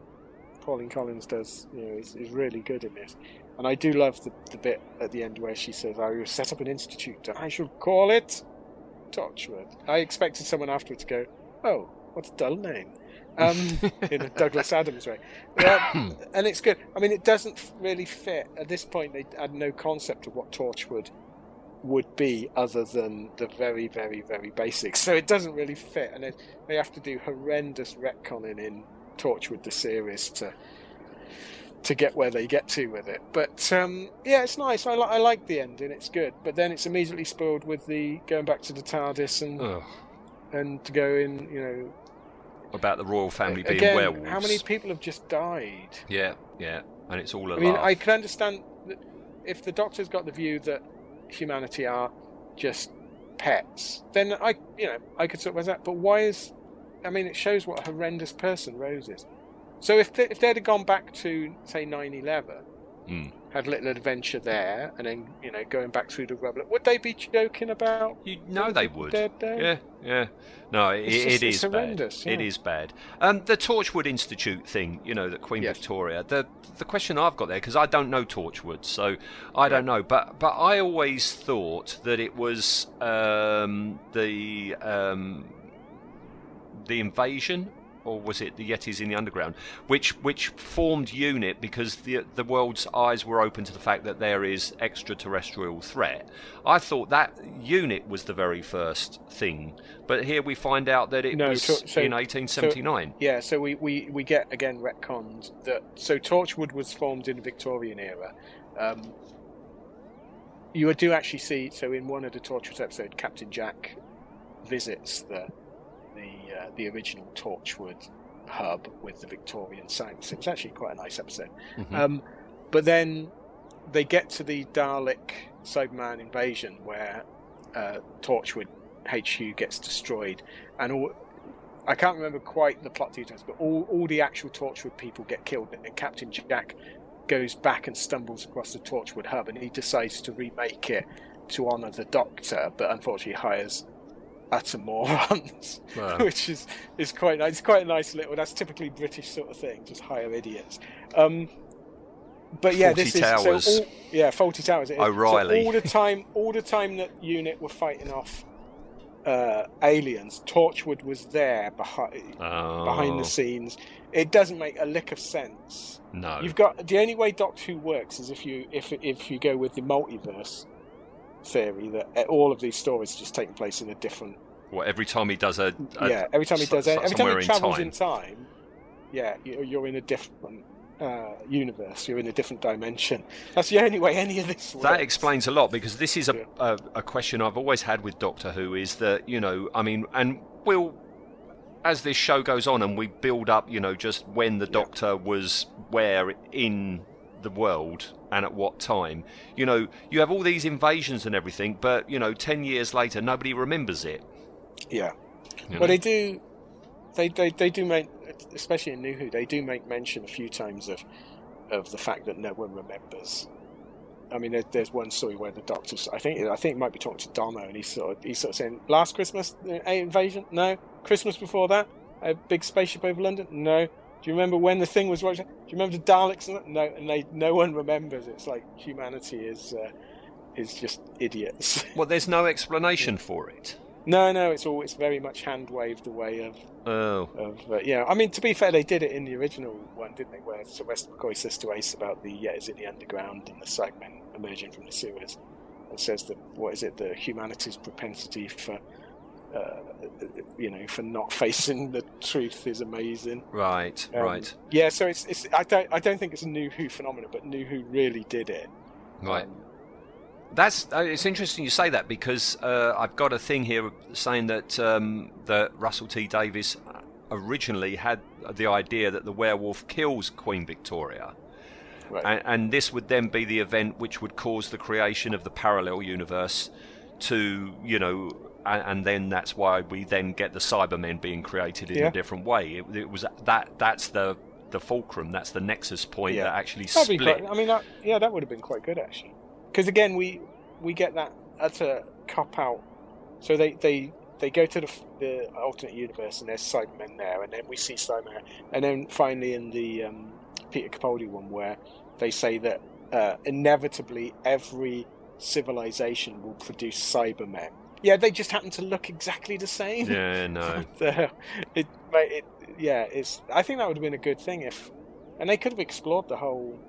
Pauline Collins does, you know, is, is really good in this. And I do love the, the bit at the end where she says, "I will set up an institute. and I shall call it Torchwood." I expected someone afterwards to go, "Oh, what a dull name," um, <laughs> in a Douglas Adams way. <coughs> Um, and it's good. I mean, it doesn't really fit at this point. They had no concept of what Torchwood would be other than the very, very, very basics. So it doesn't really fit, and it, they have to do horrendous retconning in Torchwood the series to to get where they get to with it. But um, yeah, it's nice. I, li- I like the ending. It's good. But then it's immediately spoiled with the going back to the TARDIS and Ugh. and to go in. You know, About the royal family being again, werewolves. how many people have just died? Yeah, yeah, and it's all a I mean, laugh. I can understand that if the Doctor's got the view that humanity are just pets, then I, you know, I could sort of that. But why is? I mean, it shows what a horrendous person Rose is. So if they, if they'd have gone back to say 9/11, Mm. Had a little adventure there, and then you know going back through the rubble, would they be joking about? You know they would. Dead there? Yeah, yeah. No, it, just- it it's bad. Yeah. is bad. Um, the Torchwood Institute thing, you know, that Queen Yes. Victoria. The the question I've got there because I don't know Torchwood, so I don't know. But but I always thought that it was um, the um, the invasion. Or was it the Yetis in the underground, which which formed unit because the the world's eyes were open to the fact that there is extraterrestrial threat. I thought that unit was the very first thing, but here we find out that it No, was so- in 1879. Yeah, so we, we, we get again retconned that so Torchwood was formed in the Victorian era. Um, you do actually see so in one of the Torchwood episodes, Captain Jack visits the the uh, the original Torchwood hub with the Victorian signs. It actually quite a nice episode. Mhm. Um, but then they get to the Dalek Cyberman invasion where uh, Torchwood HQ gets destroyed, and all. I can't remember quite the plot details, but all, all the actual Torchwood people get killed, and Captain Jack goes back and stumbles across the Torchwood hub, and he decides to remake it to honour the Doctor, but unfortunately hires utter morons, <laughs> Wow. which is is quite nice. It's quite a nice little. That's typically British sort of thing. Just hire idiots. Um, but yeah, this is so all, yeah, Fawlty Towers. is. So all the time, all the time that unit were fighting off uh, aliens, Torchwood was there behind Oh, behind the scenes. It doesn't make a lick of sense. no. You've got the only way Doctor Who works is if you if if you go with the multiverse theory that uh, all of these stories just taking place in a different What, every time he does a, a yeah every time he does it so- every time he travels in in time, yeah you- you're in a different uh, universe you're in a different dimension that's the only way any of this works. That explains a lot because this is a, Yeah. a, a question I've always had with Doctor Who is that, you know, I mean, and we'll, as this show goes on and we build up, you know, just when the Doctor was where in the world and at what time, you know, you have all these invasions and everything, but, you know, 10 years later, nobody remembers it. yeah you know? well they do they, they they do make especially in New Who they do make mention a few times of of the fact that no one remembers I mean, there, there's one story where the doctor's. I think I think might be talking to Donna, and he's sort of he's sort of saying, "Last Christmas, A invasion? No. Christmas before that, a big spaceship over London? No. Do you remember when the thing was? watching? Do you remember the Daleks? No. And they no one remembers. It's like humanity is uh, is just idiots. <laughs> Well, there's no explanation for it. no, no. It's all it's very much hand waved away of Oh, of uh, yeah. I mean, to be fair, they did it in the original one, didn't they? Where Sylvester McCoy says to Ace about the yeah, is in the underground and the Cybermen emerging from the sewers, and says that what is it? The humanity's propensity for. Uh, you know, for not facing the truth is amazing. right, Um, right, Yeah, so it's, it's I don't I don't think it's a New Who phenomenon, but New Who really did it. right. Um, That's uh, it's interesting you say that because uh, I've got a thing here saying that um, that Russell T Davies originally had the idea that the werewolf kills Queen Victoria, right. and, and this would then be the event which would cause the creation of the parallel universe to you know. And, and then that's why we then get the Cybermen being created in Yeah. a different way. It, it was that that's the the fulcrum. That's the nexus point Yeah. that actually That'd be split. quite, I mean, that, yeah, that would have been quite good actually. Because again, we we get that utter cop out. So they they they go to the, the alternate universe and there's Cybermen there, and then we see Cybermen, and then finally in the um, Peter Capaldi one where they say that uh, inevitably every civilization will produce Cybermen. Yeah, they just happen to look exactly the same. Yeah, no. <laughs> it, it, yeah, it's. I think that would have been a good thing if, and they could have explored the whole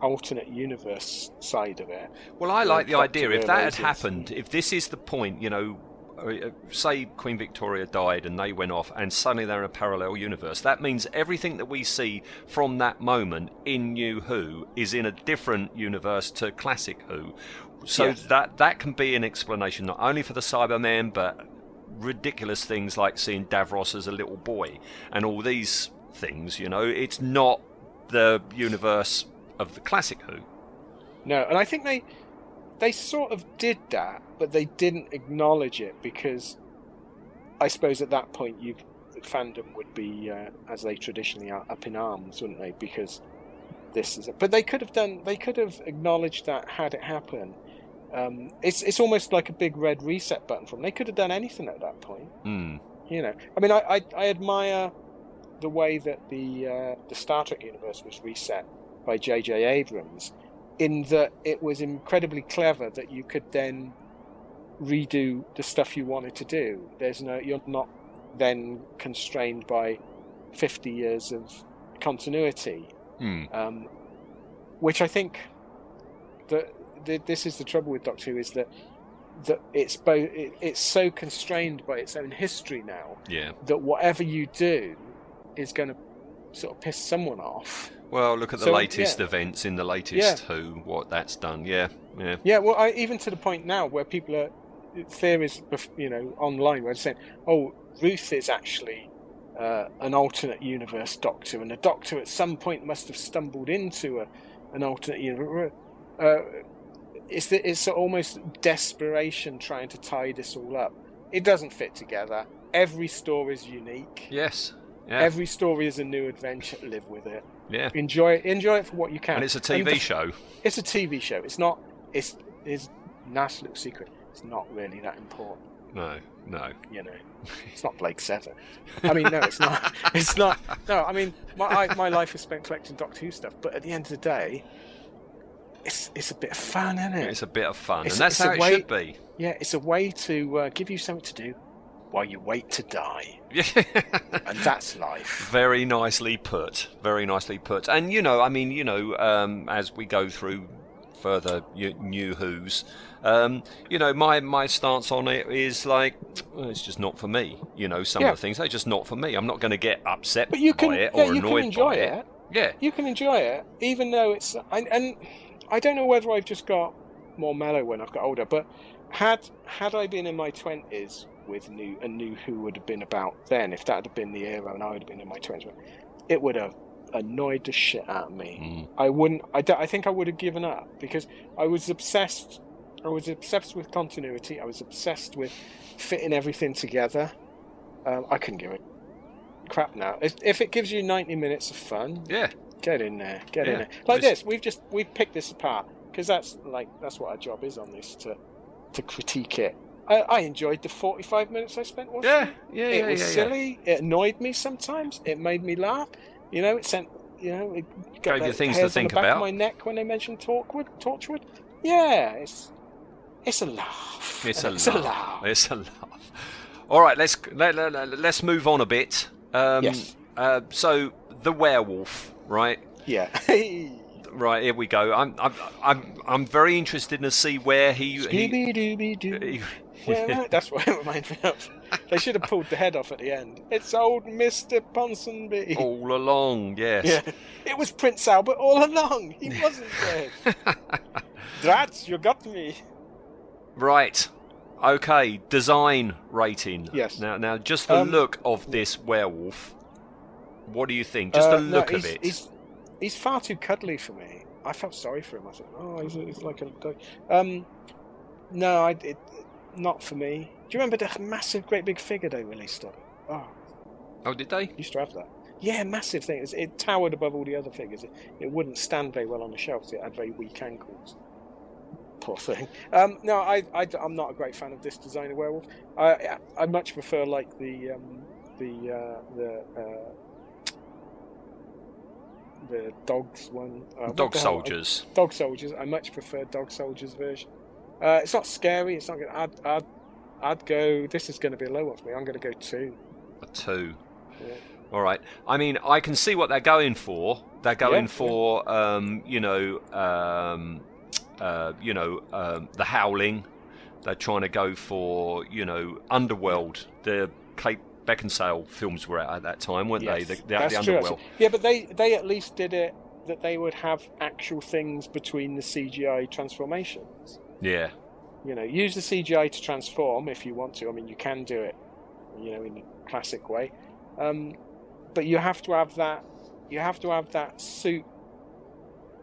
alternate universe side of it. Well, I like the idea. If that had happened, if this is the point, you know, uh, say Queen Victoria died and they went off, and suddenly they're in a parallel universe, that means everything that we see from that moment in New Who is in a different universe to Classic Who. So Yes. that that can be an explanation not only for the Cybermen, but ridiculous things like seeing Davros as a little boy and all these things. You know, it's not the universe of the Classic Who. No, and I think they they sort of did that, but they didn't acknowledge it because I suppose at that point you fandom would be uh, as they traditionally are up in arms, wouldn't they? Because this is, but they could have done. They could have acknowledged that had it happened. Um, it's it's almost like a big red reset button from. They could have done anything at that point. Hmm. You know, I mean, I I, I admire the way that the uh, the Star Trek universe was reset by J.J. Abrams, in that it was incredibly clever that you could then redo the stuff you wanted to do. There's no, you're not then constrained by fifty years of continuity, Hmm. um, which I think that th- this is the trouble with Doctor Who is that that it's both it, it's so constrained by its own history now Yeah. that whatever you do is going to sort of piss someone off. Well, look at the So, latest yeah. events in the latest Who, what that's done. Yeah, yeah. Yeah, well, I, even to the point now where people are theories, you know, online where they're saying, "Oh, Ruth is actually uh, an alternate universe Doctor, and the Doctor at some point must have stumbled into a, an alternate universe." Uh, it's the, it's almost desperation trying to tie this all up. It doesn't fit together. Every story is unique. Yes. Yeah. Every story is a new adventure. Live with it. yeah. Enjoy it. Enjoy it for what you can. And it's a TV the- show. It's a TV show. It's not. It's it's nice little secret. It's not really that important. No, no. You know, it's not Blake Seven. I mean, no, it's not. <laughs> It's not. No, I mean, my I, my life is spent collecting Doctor Who stuff. But at the end of the day, it's it's a bit of fun, isn't it? It's a bit of fun, It's- and that's how it way- should be. Yeah, it's a way to uh, give you something to do while you wait to die, <laughs> and that's life. Very nicely put. Very nicely put. And you know, I mean, you know, um, as we go through further new Who's, um, you know, my my stance on it is like, well, it's just not for me. You know, some Yeah. of the things they're just not for me. I'm not going to get upset But you can, by it yeah, or you can enjoy by it. it. Yeah. You can enjoy it, even though it's. And, and I don't know whether I've just got more mellow when I've got older, but had had I been in my twenties with new and knew who would have been about then, if that had been the era and I would have been in my twenties, it would have annoyed the shit out of me. Mm. I wouldn't. I, don't- I think I would have given up because I was obsessed. I was obsessed with continuity. I was obsessed with fitting everything together. Um, I couldn't give it crap now. If, if it gives you ninety minutes of fun, Yeah. Get in there. Get in there. Like this, we've just we've picked this apart because that's like that's what our job is on this to to critique it. I, I enjoyed the forty-five minutes I spent watching. Yeah. Yeah. it yeah. was yeah, yeah. silly. It annoyed me sometimes. It made me laugh. You know, it sent. You know, it got Gave you things to think about. My neck when they mentioned Torchwood. Torchwood. Yeah, it's it's a laugh. It's a it's laugh. a laugh. It's a laugh. All right, let's let, let, let's move on a bit. Um, Yes. Uh, so the werewolf, right? Yeah. <laughs> Right here we go. I'm I'm I'm I'm very interested to see where he. Scooby Dooby Doo. he <laughs> that's what it reminds me of. They should have pulled the head off at the end. It's old Mister Ponsonby. all along, yes. Yeah, it was Prince Albert all along. He <laughs> wasn't dead. Drats, you got me. Right. Okay. Design rating. Yes. Now, now, just the Um, look of this werewolf. What do you think? Just the Uh, no, look of it. He's, he's far too cuddly for me. I felt sorry for him. I said, "Oh, he's, he's like a dog." Um, no, I, it, not for me. Do you remember the massive, great big figure they released of it? Oh, Oh, did they? used to have that. Yeah, massive thing. It, it towered above all the other figures. It, it wouldn't stand very well on the shelves. It had very weak ankles. Poor thing. Um, no, I, I, am not a great fan of this design of werewolf. I, I, I much prefer like the um, the uh, the uh, the dogs one. Uh, Dog soldiers. Dog soldiers. I much prefer dog soldiers version. Uh, it's not scary. It's not. Gonna, I'd, I'd I'd go. This is going to be a low for me. I'm going to go two. A two. Yeah. All right. I mean, I can see what they're going for. They're going Yeah, for, um, you know, um, uh, you know, um, the Howling. They're trying to go for, you know, Underworld. The Kate Beckinsale films were out at that time, weren't Yes, they? The, the, that's the true, Underworld. actually. Yeah, but they they at least did it that they would have actual things between the CGI transformations. Yeah. You know, use the CGI to transform if you want to. I mean, you can do it, you know, in the classic way. Um, but you have to have that. You have to have that suit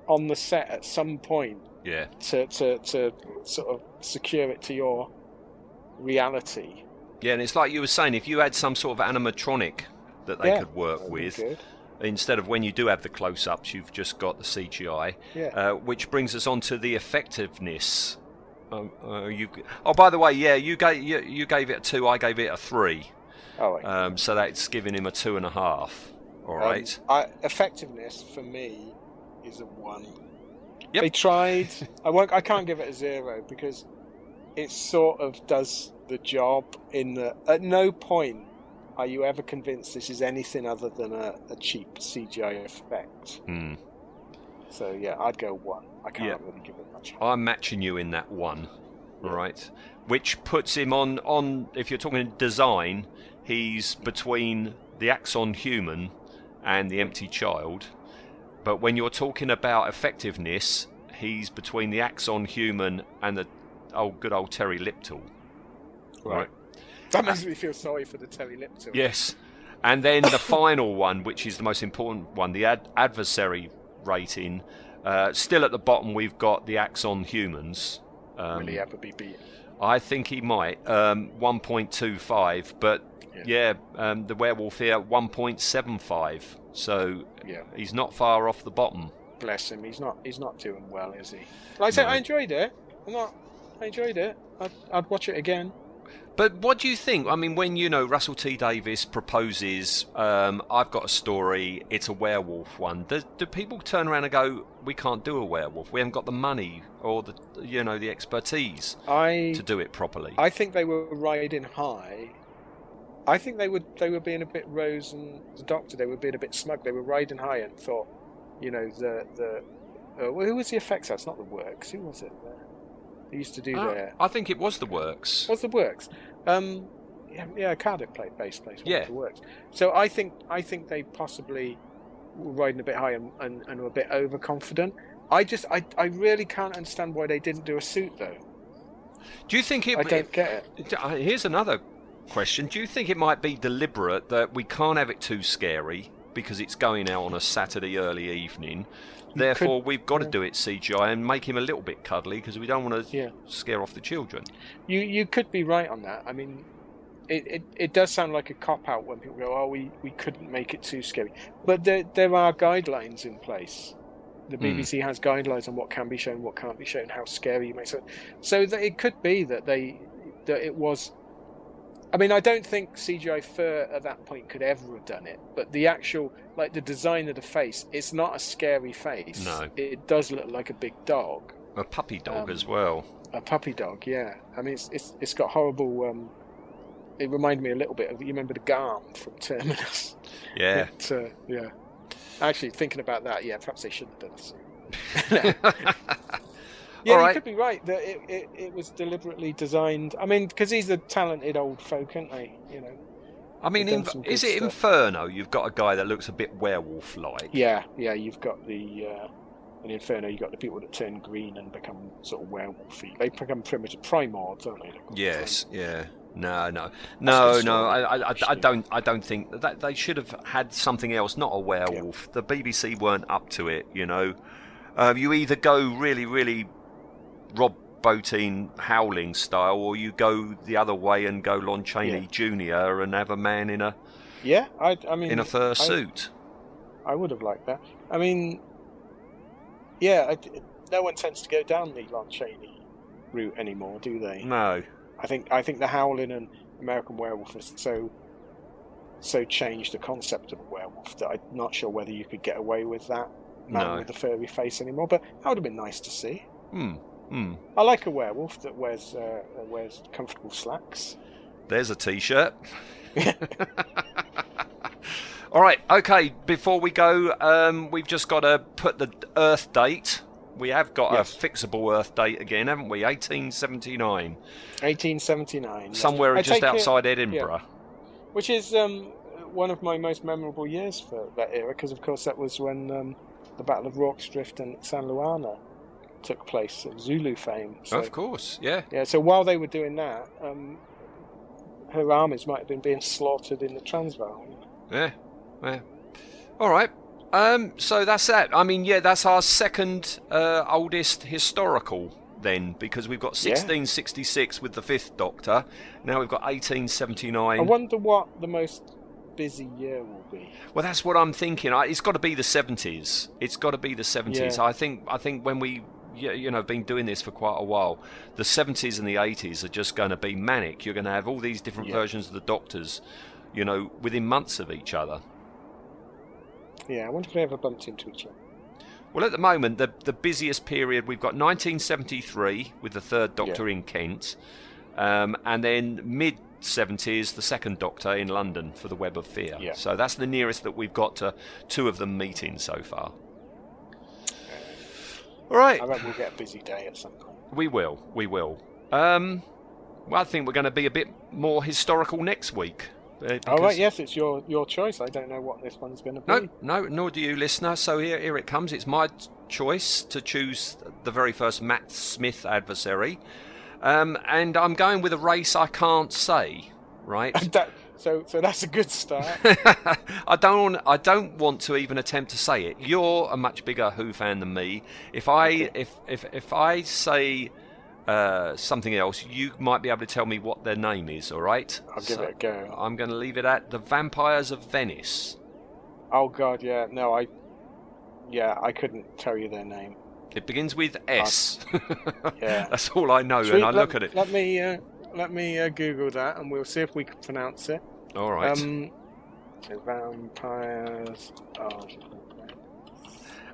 on the set at some point Yeah. to to, to sort of secure it to your reality. Yeah, and it's like you were saying, if you had some sort of animatronic that they Yeah, could work with, instead of when you do have the close-ups, you've just got the CGI. Yeah. Uh, which brings us on to the effectiveness. Um, uh, you, oh, by the way, yeah, you gave you, you gave it a two. I gave it a three. Oh. Um, so that's giving him a two and a half. All right. Um. I, effectiveness for me is a one. Yep. They tried. <laughs> I won't. I can't give it a zero because it sort of does the job. In that, at no point are you ever convinced this is anything other than a, a cheap CGI effect. Hmm. So yeah, I'd go one. I can't Yeah. really give it much. I'm matching you in that one. right? Which puts him on on. If you're talking design, he's between the Axon Human and the Empty Child. But when you're talking about effectiveness, he's between the Axon Human and the oh good old Terileptil. Right. That makes me feel sorry for the Terileptil. Yes. And then the final one, which is the most important one, the ad- adversary rating. Uh, still at the bottom, we've got the Axon humans. Um, Will he ever be beaten? I think he might. Um, 1.25, but yeah, um, the werewolf here 1.75. So Yeah. he's not far off the bottom. Bless him. He's not. He's not doing well, is he? Like I said, No. I enjoyed it. I'm not. I enjoyed it. I'd, I'd watch it again. But what do you think? I mean, when you know Russell T Davies proposes, um, I've got a story. It's a werewolf one. Do, do people turn around and go, "We can't do a werewolf. We haven't got the money or the you know the expertise I to do it properly." I think they were riding high. I think they would they were being a bit Rose and the Doctor. They were being a bit smug. They were riding high and thought, you know, the the uh, who was the effects? That's not the works. Who was it? They used to do their I think it was the works. Was the works? Um, yeah, yeah, Cardiff played bass place. Yeah. the works. So I think I think they possibly were riding a bit high and, and, and were a bit overconfident. I just I, I really can't understand why they didn't do a suit though. Do you think it? I don't get it. Uh, Here's another question. Do you think it might be deliberate that we can't have it too scary because it's going out on a Saturday early evening? Therefore, we've got to do it CGI and make him a little bit cuddly because we don't want to Yeah. scare off the children. You you could be right on that. I mean, it, it, it does sound like a cop out when people go, "Oh, we, we couldn't make it too scary," but there there are guidelines in place. The. Hmm. BBC has guidelines on what can be shown, what can't be shown, how scary you make it. So that it could be that they that it was. I mean, I don't think CGI Fur at that point could ever have done it, but the actual like the design of the face, it's not a scary face. No. it does look like a big dog. A puppy dog Um, as well. A puppy dog, yeah. I mean, it's it's, it's got horrible. Um, it reminded me a little bit of you remember the Garm from Terminus. <laughs> Yeah. It, uh, yeah. Actually, thinking about that, yeah, perhaps they shouldn't have done a <laughs> suit. <laughs> yeah, All you could be right that it, it, it was deliberately designed. I mean, because he's a talented old folk, aren't they? You know. I mean, They've in, done some is it stuff. Inferno? You've got a guy that looks a bit werewolf-like. Yeah, yeah. You've got the uh, in Inferno. You've got the people that turn green and become sort of werewolfy. They become primitive primords, don't they? Yes, yeah. No, no, no, no. I, I, I, don't. I don't think that- they should have had something else, not a werewolf. The BBC weren't up to it. You know, uh, you either go really, really Rob Bottin howling style, or you go the other way and go Lon Chaney Yeah. Junior and have a man in a Yeah, I, I mean, in a fur I- suit. I would have liked that. I mean, yeah, I, no one tends to go down the Lon Chaney route anymore, do they? No, I think I think the Howling and American Werewolf has so so changed the concept of a werewolf that I'm not sure whether you could get away with that man No. with the furry face anymore. But that would have been nice to see. hmm, hmm. I like a werewolf that wears uh, wears comfortable slacks. There's a T-shirt. <laughs> All right, okay. Before we go, um, we've just got to put the Earth date. We have got Yes. a fixable Earth date again, haven't we? 1879, 1879, somewhere just take it- outside Edinburgh. which is um, one of my most memorable years for that era, because of course that was when um, the Battle of Rorke's Drift and Isandlwana took place of Zulu fame. So, Of course, yeah. Yeah, so while they were doing that, um, her armies might have been being slaughtered in the Transvaal. Yeah, yeah. All right. Um, so that's that. I mean, yeah, that's our second uh, oldest historical then, because we've got Yeah. 1666 with the Fifth Doctor. Now we've got 1879. I wonder what the most busy year will be. Well, that's what I'm thinking. I, it's got to be the 70s. It's got to be the 70s. Yeah. I think. I think when we, you know, been doing this for quite a while, the 70s and the 80s are just going to be manic. You're going to have all these different Yeah. versions of the Doctors, you know, within months of each other. Yeah, I wonder if they ever bumped into each other. Well, at the moment, the the busiest period we've got 1973 with the third Doctor in Kent, um, and then mid 70s the second Doctor in London for the Web of Fear. Yeah. So that's the nearest that we've got to two of them meeting so far. All right. I bet we'll get a busy day at some point. We will. We will. Um, well, I think we're going to be a bit more historical next week. uh, All right, yes, it's your your choice. I don't know what this one's going to be. No, no, nor do you, listener. So here, here it comes. It's my choice to choose the very first Matt Smith adversary. Um, and I'm going with a race I can't say, right? <laughs> So, so that's a good start. <laughs> I don't. want- I don't want to even attempt to say it. You're a much bigger Who fan than me. If I if if if I say uh, something else, you might be able to tell me what their name is. All right? I'll give it a go. I'm going to leave it at the Vampires of Venice. Oh God, yeah. No, I. Yeah, I couldn't tell you their name. It begins with S. <laughs> Yeah. That's all I know, and I let, look at it. Let me uh, let me uh, Google that, and we'll see if we can pronounce it. All right. Um, vampires. Of...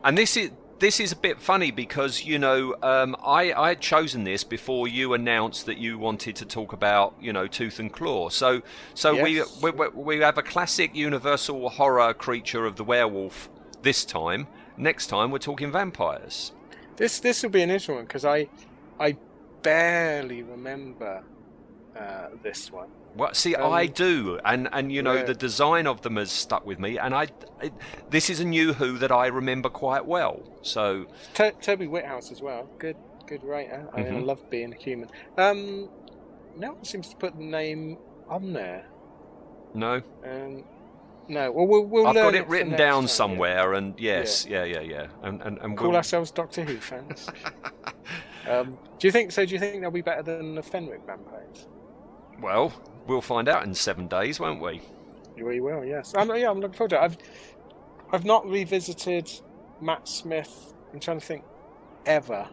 And this is this is a bit funny because you know um, I I had chosen this before you announced that you wanted to talk about you know Tooth and Claw. So so Yes. we, we we have a classic universal horror creature of the werewolf this time. Next time we're talking vampires. This this will be an interesting one because I I barely remember uh, this one. Well, see, Um, I do, and and you know yeah. the design of them has stuck with me, and I, I this is a new Who that I remember quite well. So To- Toby Whithouse as well. Good good writer. I, mean, I love being a human. Um, no one seems to put the name on there. no, Um, no. Well, we'll, we'll I've got it it written down time, yeah. somewhere, and yes, yeah, yeah, yeah, and and, and Call we'll, ourselves Doctor Who fans. <laughs> um, do you think so? Do you think they'll be better than the Fenric vampires? Well, we'll find out in seven days, won't we? We will, yes. I'm, yeah, I'm looking forward to it. I've, I've not revisited Matt Smith. I'm trying to think, ever,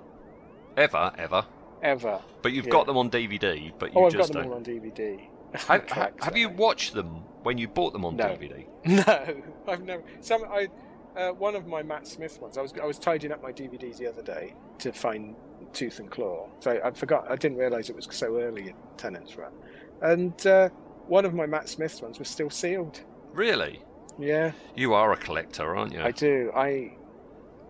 Ever, ever. ever. But you've Yeah. got them on DVD, but you Oh, I've got just them don't. all on DVD. Have, <laughs> ha- have you watched them when you bought them on No. DVD? <laughs> No, I've never. Some I, uh, one of my Matt Smith ones. I was I was tidying up my DVDs the other day to find Tooth and Claw. So I, I forgot. I didn't realise it was so early in Tennant's run, and uh, one of my Matt Smith ones was still sealed. Really? Yeah, You are a collector, aren't you? I do. I.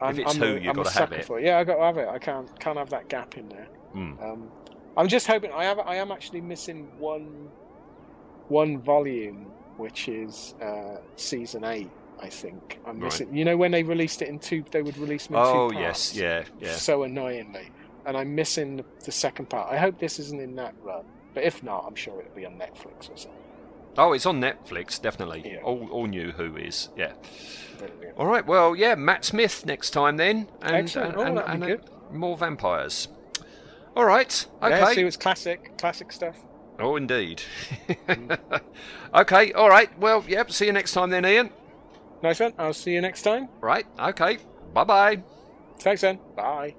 I'm, it's I'm Who, a, you I'm gotta have sucker it. For it. Yeah, I got to have it. I can't can't have that gap in there. Hmm. Um, I'm just hoping. I have. I am actually missing one one volume, which is uh, season eight. I think I'm Right. missing. You know when they released it in two, they would release them in Oh two yes, yeah, yeah. So annoyingly, and I'm missing the, the second part. I hope this isn't in that run, but if not, I'm sure it'll be on Netflix or something. Oh, it's on Netflix, definitely. Yeah. All, all new Who is, yeah. Brilliant. All right, well, yeah, Matt Smith next time then, and Excellent. and, Oh, and, that'd and, good. more vampires. All right, Yeah, okay. see, it's classic, classic stuff. oh, indeed. <laughs> okay, all right. Well, yep. See you next time then, Ian. Nice one. I'll see you next time. Right. Okay. Bye bye. Thanks, then. Bye.